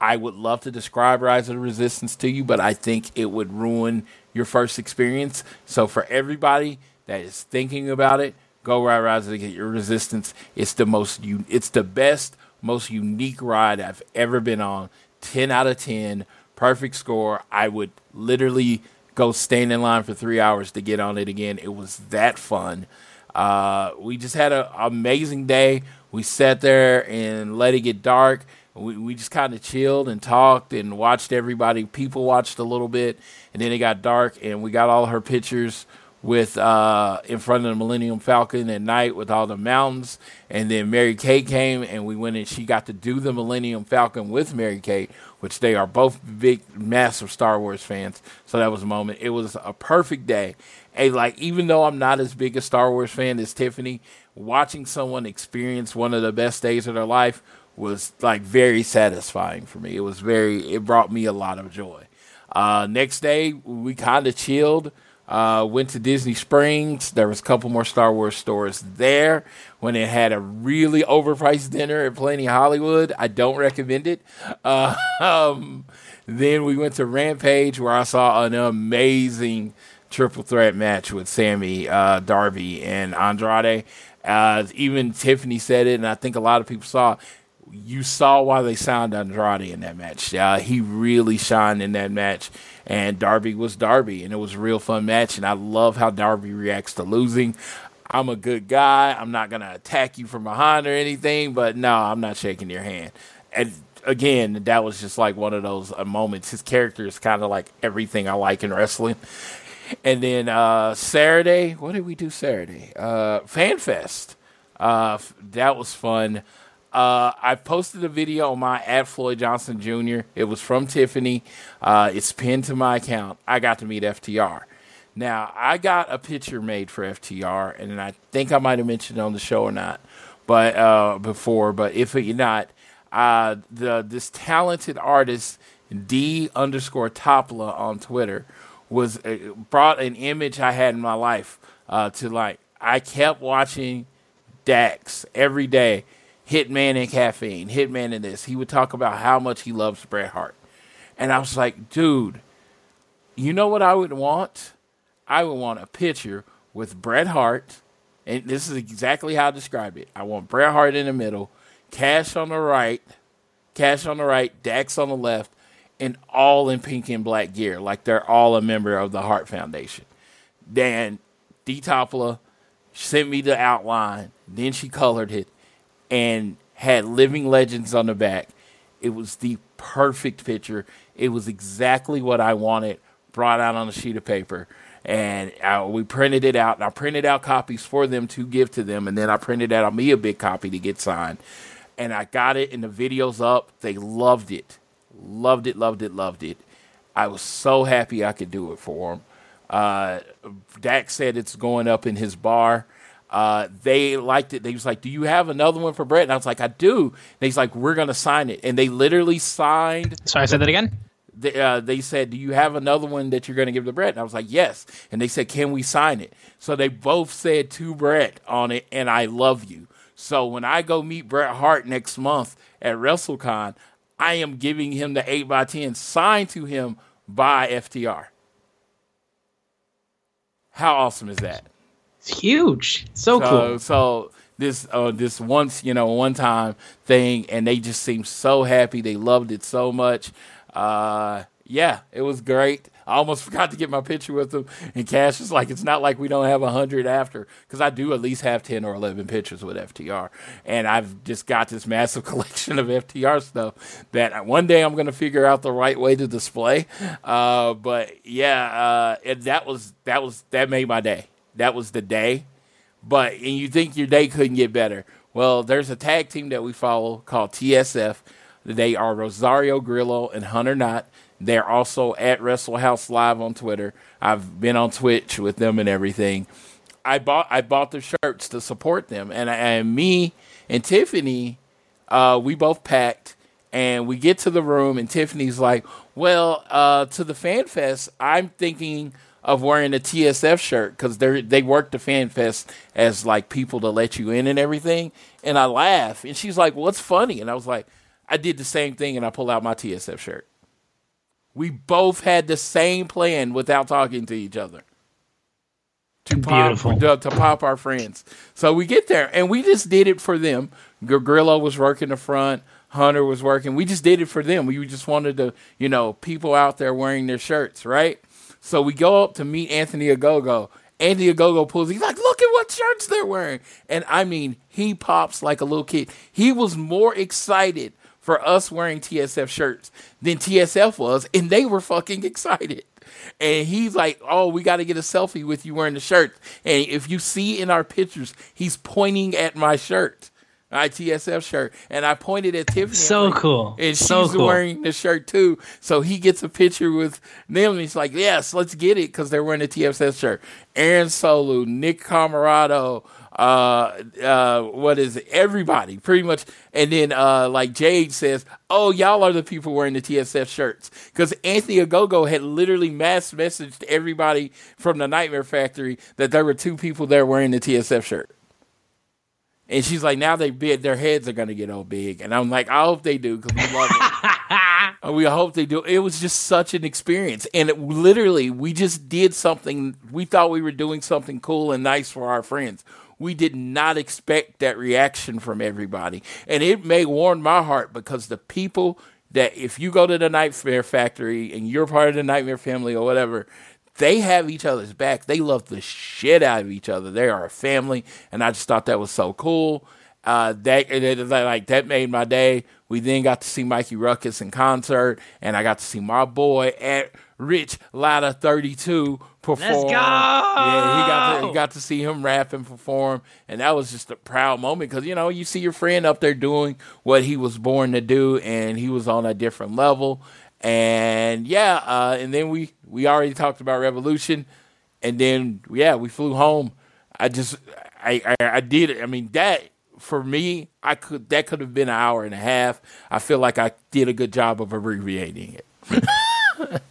Speaker 2: I would love to describe Rise of the Resistance to you, but I think it would ruin your first experience. So for everybody that is thinking about it, go ride Rise of the Resistance. It's the most, it's the best, most unique ride I've ever been on. Ten out of ten, perfect score. I would literally go stand in line for three hours to get on it again. It was that fun. Uh, we just had an amazing day. We sat there and let it get dark. We, we just kind of chilled and talked and watched everybody. People watched a little bit, and then it got dark, and we got all her pictures with uh, in front of the Millennium Falcon at night with all the mountains. And then Mary Kate came, and we went and she got to do the Millennium Falcon with Mary Kate, which they are both big, massive Star Wars fans. So that was a moment. It was a perfect day. And like, even though I'm not as big a Star Wars fan as Tiffany, watching someone experience one of the best days of their life was like very satisfying for me. It was very, it brought me a lot of joy. Uh, next day, we kind of chilled. Uh, went to Disney Springs. There was a couple more Star Wars stores there. When it had a really overpriced dinner at Planet Hollywood, I don't recommend it. Uh, (laughs) um, then we went to Rampage, where I saw an amazing triple threat match with Sammy, uh, Darby, and Andrade. Uh, even Tiffany said it, and I think a lot of people saw. You saw why they signed Andrade in that match. Uh, he really shined in that match and Darby was Darby, and it was a real fun match. And I love how Darby reacts to losing. I'm a good guy. I'm not gonna attack you from behind or anything, but no, I'm not shaking your hand. And again, that was just like one of those uh, moments. His character is kind of like everything I like in wrestling. And then uh, Saturday, what did we do Saturday? Uh, FanFest. Uh, that was fun. Uh, I posted a video on my at Floyd Johnson Jr. It was from Tiffany. Uh, it's pinned to my account. I got to meet FTR. Now I got a picture made for FTR, and I think I might have mentioned on the show or not, but uh, before. But if you're not, uh, the this talented artist D underscore Topla on Twitter was uh, brought an image I had in my life uh, to like. I kept watching Dax every day Hitman and caffeine, Hitman and this. He would talk about how much he loves Bret Hart. And I was like, dude, you know what I would want? I would want a picture with Bret Hart, and this is exactly how I described it. I want Bret Hart in the middle, Cash on the right, Cash on the right, Dax on the left, and all in pink and black gear, like they're all a member of the Hart Foundation. Then D Topla sent me the outline, then she colored it, and had living legends on the back. It was the perfect picture. It was exactly what I wanted brought out on a sheet of paper. And I, we printed it out, and I printed out copies for them to give to them. And then I printed out me a big copy to get signed. And I got it, and the video's up. They loved it. Loved it, loved it, loved it. I was so happy I could do it for them. Uh, Dax said it's going up in his bar. Uh, they liked it. They was like, "Do you have another one for Bret?" And I was like, "I do." And he's like, "We're gonna sign it," and they literally signed
Speaker 1: Sorry, I said that again.
Speaker 2: they, uh, they said, "Do you have another one that you're going to give to Bret?" And I was like, "Yes." And they said, "Can we sign it?" So they both said to Bret on it, and I love you. So when I go meet Bret Hart next month at WrestleCon, I am giving him the eight x ten signed to him by FTR. How awesome is that?
Speaker 1: It's huge. So,
Speaker 2: so,
Speaker 1: cool.
Speaker 2: So this uh, this once you know one time thing, and they just seemed so happy. They loved it so much. Uh, yeah, it was great. I almost (laughs) forgot to get my picture with them. And Cash is like, it's not like we don't have a hundred after, because I do at least have ten or eleven pictures with FTR, and I've just got this (laughs) massive collection of FTR stuff that one day I'm going to figure out the right way to display. Uh, but yeah, uh, that was that was that made my day. That was the day. But and you think your day couldn't get better? Well, there's a tag team that we follow called TSF. They are Rosario Grillo and Hunter Knott. They're also at Wrestle House Live on Twitter. I've been on Twitch with them and everything. I bought I bought their shirts to support them, and and me and Tiffany, uh, we both packed, and we get to the room, and Tiffany's like, "Well, uh, to the fan fest, I'm thinking." Of wearing a TSF shirt because they they work the fan fest as like people to let you in and everything, and I laugh, and she's like, "What's funny?" And I was like, "I did the same thing," and I pull out my TSF shirt. We both had the same plan without talking to each other. To
Speaker 1: Beautiful.
Speaker 2: pop, to, to pop our friends. So we get there, and we just did it for them. Gr- Grillo was working the front. Hunter was working. We just did it for them. We just wanted to, you know, people out there wearing their shirts, right? So we go up to meet Anthony Ogogo. Anthony Ogogo pulls. He's like, "Look at what shirts they're wearing!" And I mean, he pops like a little kid. He was more excited for us wearing TSF shirts than TSF was, and they were fucking excited. And he's like, "Oh, we got to get a selfie with you wearing the shirt." And if you see in our pictures, he's pointing at my shirt, my TSF shirt, and I pointed at Tiffany.
Speaker 1: So
Speaker 2: like-
Speaker 1: cool.
Speaker 2: And she's
Speaker 1: So cool.
Speaker 2: wearing the shirt too. So he gets a picture with them, and he's like, "Yes, let's get it," because they're wearing the TSF shirt. Aaron Solo, Nick Comoroto, uh, uh, what is it? Everybody, pretty much. And then, uh, like Jade says, "Oh, y'all are the people wearing the TSF shirts," because Anthony Ogogo had literally mass messaged everybody from the Nightmare Factory that there were two people there wearing the TSF shirt. And she's like, now they big, their heads are gonna get all big, and I'm like, I hope they do because we love it. (laughs) We hope they do. It was just such an experience, and it, literally, we just did something. We thought we were doing something cool and nice for our friends. We did not expect that reaction from everybody, and it may warm my heart because the people that if you go to the Nightmare Factory and you're part of the Nightmare family or whatever, they have each other's back. They love the shit out of each other. They are a family, and I just thought that was so cool. Uh, that, like that made my day. We then got to see Mikey Rukus in concert, and I got to see my boy at Rich Latta Thirty Two perform.
Speaker 1: Let's go!
Speaker 2: Yeah, he got to, he got to see him rap and perform, and that was just a proud moment because you know you see your friend up there doing what he was born to do, and he was on a different level. And yeah, uh, and then we we already talked about Revolution, and then yeah, we flew home. I just I I, I did it. I mean that for me, I could that could have been an hour and a half. I feel like I did a good job of abbreviating it. (laughs)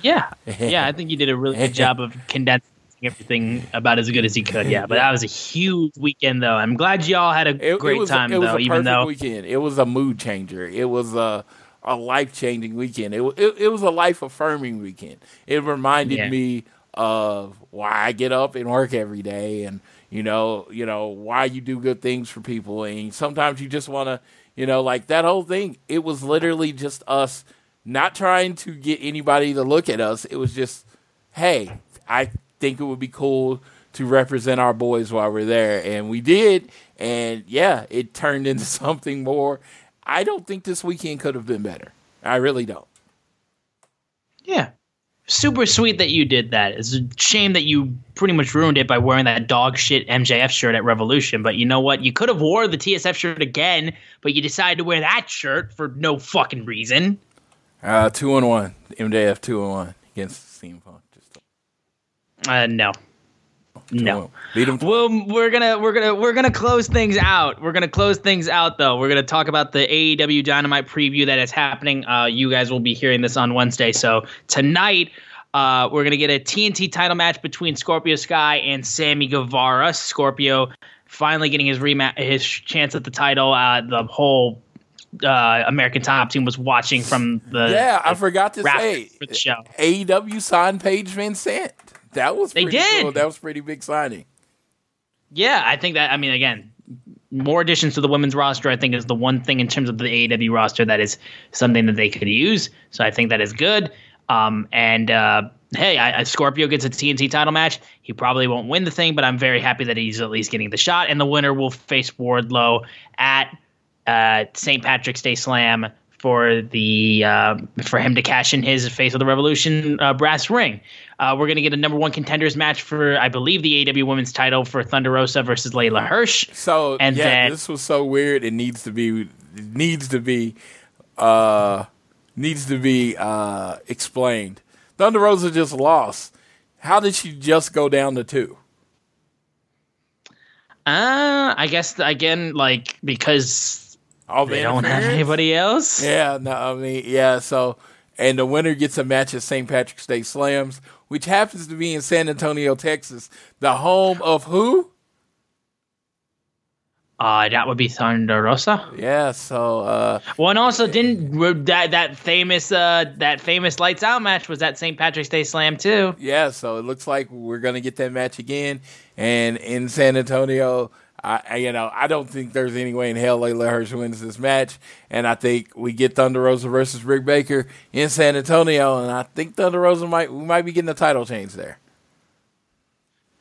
Speaker 1: Yeah, yeah. I think you did a really good job of condensing everything about as good as you could. Yeah, but that was a huge weekend, though. I'm glad you all had a
Speaker 2: It,
Speaker 1: great
Speaker 2: it was,
Speaker 1: time,
Speaker 2: it was
Speaker 1: though.
Speaker 2: a
Speaker 1: Even though
Speaker 2: weekend. It was a mood changer. It was a a life changing weekend. It, it it was a life affirming weekend. It reminded
Speaker 1: Yeah.
Speaker 2: me of why I get up and work every day, and you know, you know why you do good things for people, and sometimes you just want to, you know, like that whole thing. It was literally just us not trying to get anybody to look at us. It was just, hey, I think it would be cool to represent our boys while we're there. And we did. And yeah, it turned into (laughs) something more. I don't think this weekend could have been better. I really don't.
Speaker 1: Yeah. Super sweet that you did that. It's a shame that you pretty much ruined it by wearing that dog shit MJF shirt at Revolution. But you know what? You could have wore the TSF shirt again, but you decided to wear that shirt for no fucking reason.
Speaker 2: Uh, two and one. MJF two and one against CM Punk. Just
Speaker 1: Uh, no. No.
Speaker 2: him.
Speaker 1: Well, we're gonna we're gonna we're gonna close things out. We're gonna close things out though. We're gonna talk about the AEW Dynamite preview that is happening. Uh, you guys will be hearing this on Wednesday. So tonight, uh, we're gonna get a TNT title match between Scorpio Sky and Sammy Guevara. Scorpio finally getting his rematch, his chance at the title. Uh, the whole uh, American Top Team was watching from the
Speaker 2: Yeah, I forgot to say
Speaker 1: for the show.
Speaker 2: AEW signed Paige VanZant. That was
Speaker 1: They
Speaker 2: pretty
Speaker 1: did.
Speaker 2: Cool. That was pretty big signing.
Speaker 1: Yeah, I think that. I mean, again, more additions to the women's roster. I think is the one thing in terms of the AEW roster that is something that they could use. So I think that is good. Um, and uh, hey, I, I, Scorpio gets a TNT title match. He probably won't win the thing, but I'm very happy that he's at least getting the shot. And the winner will face Wardlow at uh, St. Patrick's Day Slam for the uh, for him to cash in his Face of the Revolution uh, brass ring. Uh, we're gonna get a number one contenders match for I believe the AW Women's Title for Thunder Rosa versus Leyla Hirsch.
Speaker 2: So
Speaker 1: And
Speaker 2: yeah,
Speaker 1: then-
Speaker 2: this was so weird. It needs to be needs to be uh needs to be uh explained. Thunder Rosa just lost. How did she just go down to two?
Speaker 1: Uh, I guess again, like because
Speaker 2: All the
Speaker 1: they don't have anybody else.
Speaker 2: Yeah, no, I mean, yeah. So, and the winner gets a match at St. Patrick's Day Slams, which happens to be in San Antonio, Texas, the home of who?
Speaker 1: Uh, that would be Thunder Rosa.
Speaker 2: Yeah. So, uh,
Speaker 1: Well, and also didn't that that famous uh that famous lights out match was at St. Patrick's Day Slam too.
Speaker 2: yeah. So it looks like we're gonna get that match again, and in San Antonio. I, you know, I don't think there's any way in hell Leyla Hirsch wins this match, and I think we get Thunder Rosa versus Britt Baker in San Antonio, and I think Thunder Rosa might we might be getting a title change there.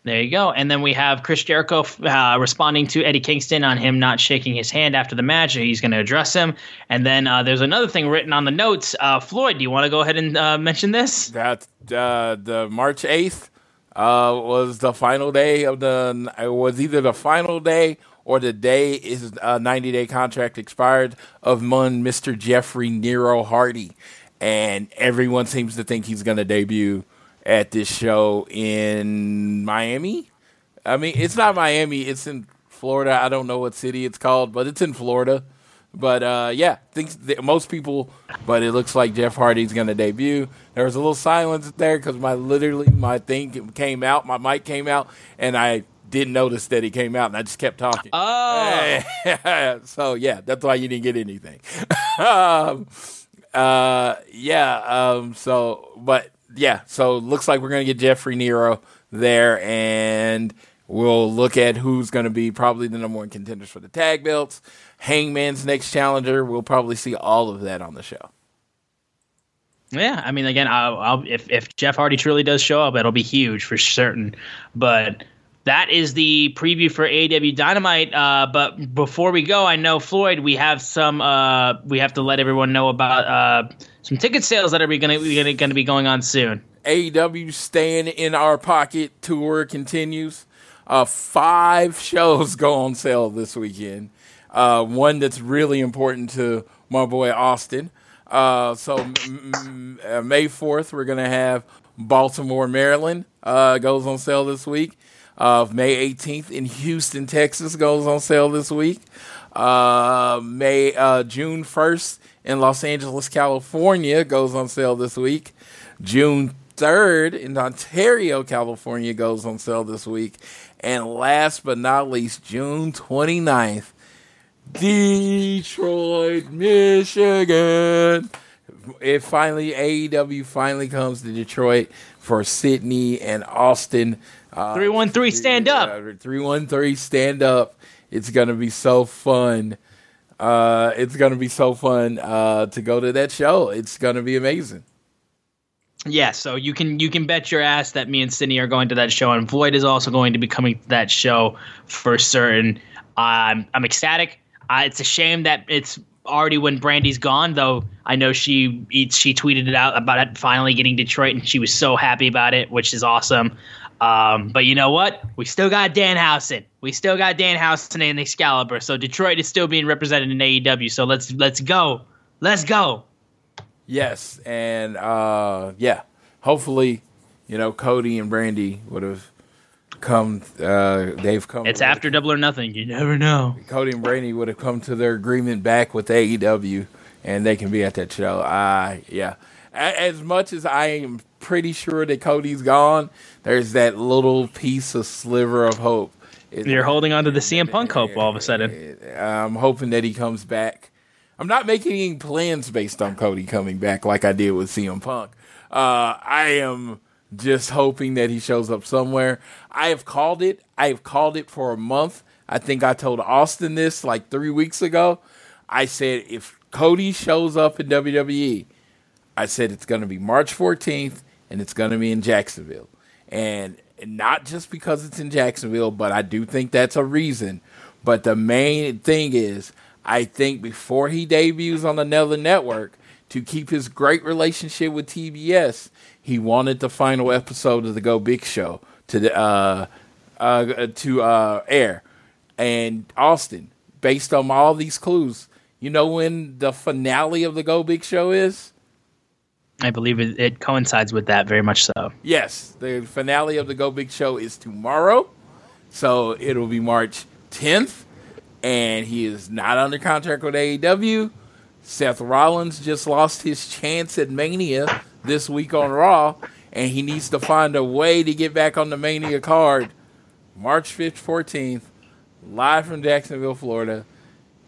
Speaker 1: There you go. And then we have Chris Jericho uh, responding to Eddie Kingston on him not shaking his hand after the match. He's going to address him. And then uh, there's another thing written on the notes. Uh, Floyd, do you want to go ahead and uh, mention this?
Speaker 2: that uh, the March eighth uh, was the final day of the. It was either the final day or the day his uh, ninety day contract expired of one Mister Jeffrey Nero Hardy, and everyone seems to think he's going to debut at this show in Miami. I mean, it's not Miami; it's in Florida. I don't know what city it's called, but it's in Florida. But uh, yeah, thinks most people. But it looks like Jeff Hardy's going to debut. There was a little silence there because my literally my thing came out, my mic came out, and I didn't notice that he came out, and I just kept talking.
Speaker 1: Oh. (laughs)
Speaker 2: so yeah, that's why you didn't get anything. (laughs) um, uh, yeah. Um, so, but yeah. So looks like we're gonna get Jeffrey Nero there, and we'll look at who's gonna be probably the number one contenders for the tag belts. Hangman's next challenger. We'll probably see all of that on the show.
Speaker 1: Yeah, I mean, again, I'll, I'll, if if Jeff Hardy truly does show up, it'll be huge for certain. But that is the preview for AEW Dynamite. Uh, but before we go, I know Floyd, we have some. Uh, we have to let everyone know about uh, some ticket sales that are going to going to be going on soon.
Speaker 2: AEW staying in our pocket tour continues. Uh, five (laughs) shows go on sale this weekend. Uh, one that's really important to my boy Austin. Uh, so m- m- uh, May fourth, we're gonna have Baltimore, Maryland. Uh, goes on sale this week. Uh, May eighteenth in Houston, Texas goes on sale this week. Uh, May uh, June first in Los Angeles, California goes on sale this week. June 3rd in Ontario, California goes on sale this week. And last but not least, June 29th, Detroit, Michigan. It finally, AEW finally comes to Detroit for Sydney and Austin. Uh,
Speaker 1: 313 stand up.
Speaker 2: 313 stand up. It's going to be so fun. Uh, it's going to be so fun uh, to go to that show. It's going to be amazing.
Speaker 1: Yeah, so you can you can bet your ass that me and Sydney are going to that show, and Floyd is also going to be coming to that show for certain. I'm I'm ecstatic. Uh, it's a shame that it's already when Brandi's gone, though. I know she she tweeted it out about it finally getting Detroit, and she was so happy about it, which is awesome. Um, but you know what? We still got Danhausen. We still got Danhausen and Excalibur. So Detroit is still being represented in AEW. So let's let's go. Let's go.
Speaker 2: Yes, and uh, yeah, hopefully, you know, Cody and Brandi would have come. Uh, they've come.
Speaker 1: It's after Double or Nothing. You never know.
Speaker 2: Cody and Brandi would have come to their agreement back with AEW, and they can be at that show. I yeah. As much as I am pretty sure that Cody's gone, there's that little piece of sliver of hope. It-
Speaker 1: You're holding on to the CM Punk hope all of a sudden.
Speaker 2: I'm hoping that he comes back. I'm not making any plans based on Cody coming back like I did with CM Punk. Uh, I am just hoping that he shows up somewhere. I have called it. I have called it for a month. I think I told Austin this like three weeks ago. I said if Cody shows up in WWE, I said it's going to be March 14th and it's going to be in Jacksonville. And not just because it's in Jacksonville, but I do think that's a reason. But the main thing is, I think before he debuts on another network, to keep his great relationship with TBS, he wanted the final episode of the Go Big Show to the, uh, uh, to uh, air. And Austin, based on all these clues, you know when the finale of the Go Big Show is?
Speaker 1: I believe it, it coincides with that very much so.
Speaker 2: Yes, the finale of the Go Big Show is tomorrow. So it'll be March 10th. And he is not under contract with AEW. Seth Rollins just lost his chance at Mania this week on Raw. And he needs to find a way to get back on the Mania card March 5th, 14th, live from Jacksonville, Florida.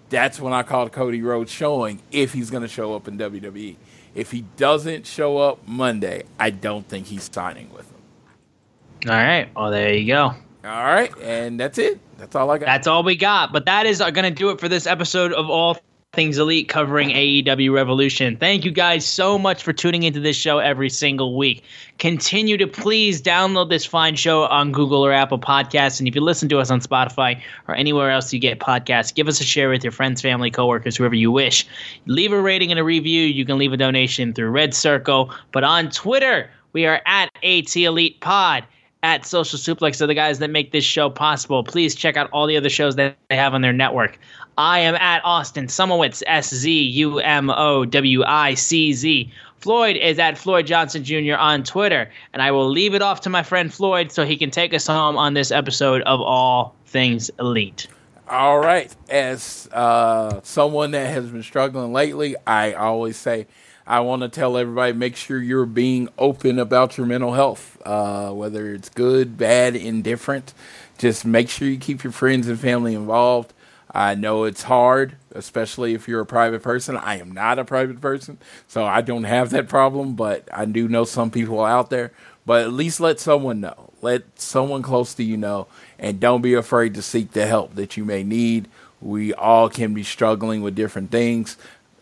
Speaker 2: That's when I called Cody Rhodes showing if he's going to show up in WWE. If he doesn't show up Monday, I don't think he's signing with them.
Speaker 1: All right. Well, there you go.
Speaker 2: All right, and that's it. That's all I got.
Speaker 1: That's all we got. But that is uh, going to do it for this episode of All Things Elite covering AEW Revolution. Thank you guys so much for tuning into this show every single week. Continue to please download this fine show on Google or Apple Podcasts. And if you listen to us on Spotify or anywhere else you get podcasts, give us a share with your friends, family, coworkers, whoever you wish. Leave a rating and a review. You can leave a donation through Red Circle. But on Twitter, we are at AT Elite Pod at Social Suplex are the guys that make this show possible. Please check out all the other shows that they have on their network. I am at Austin Szumowicz, S Z U M O W I C Z. Floyd is at Floyd Johnson Jr. on Twitter. And I will leave it off to my friend Floyd so he can take us home on this episode of All Things Elite.
Speaker 2: All right. As uh, someone that has been struggling lately, I always say I want to tell everybody make sure you're being open about your mental health, uh, whether it's good, bad, indifferent. Just make sure you keep your friends and family involved. I know it's hard, especially if you're a private person. I am not a private person, so I don't have that problem, but I do know some people out there. But at least let someone know. Let someone close to you know, and don't be afraid to seek the help that you may need. We all can be struggling with different things.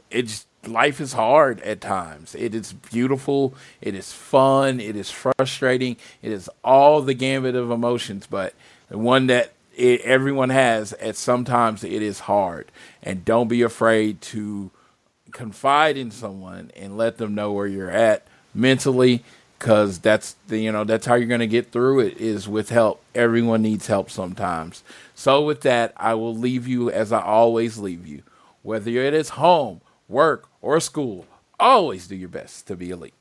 Speaker 2: It's life is hard at times. It is beautiful. It is fun. It is frustrating. It is all the gambit of emotions, but the one that it, everyone has at sometimes it is hard. And don't be afraid to confide in someone and let them know where you're at mentally because that's the you know that's how you're going to get through it is with help everyone needs help sometimes so with that i will leave you as i always leave you whether it is home work or school. Always do your best to be elite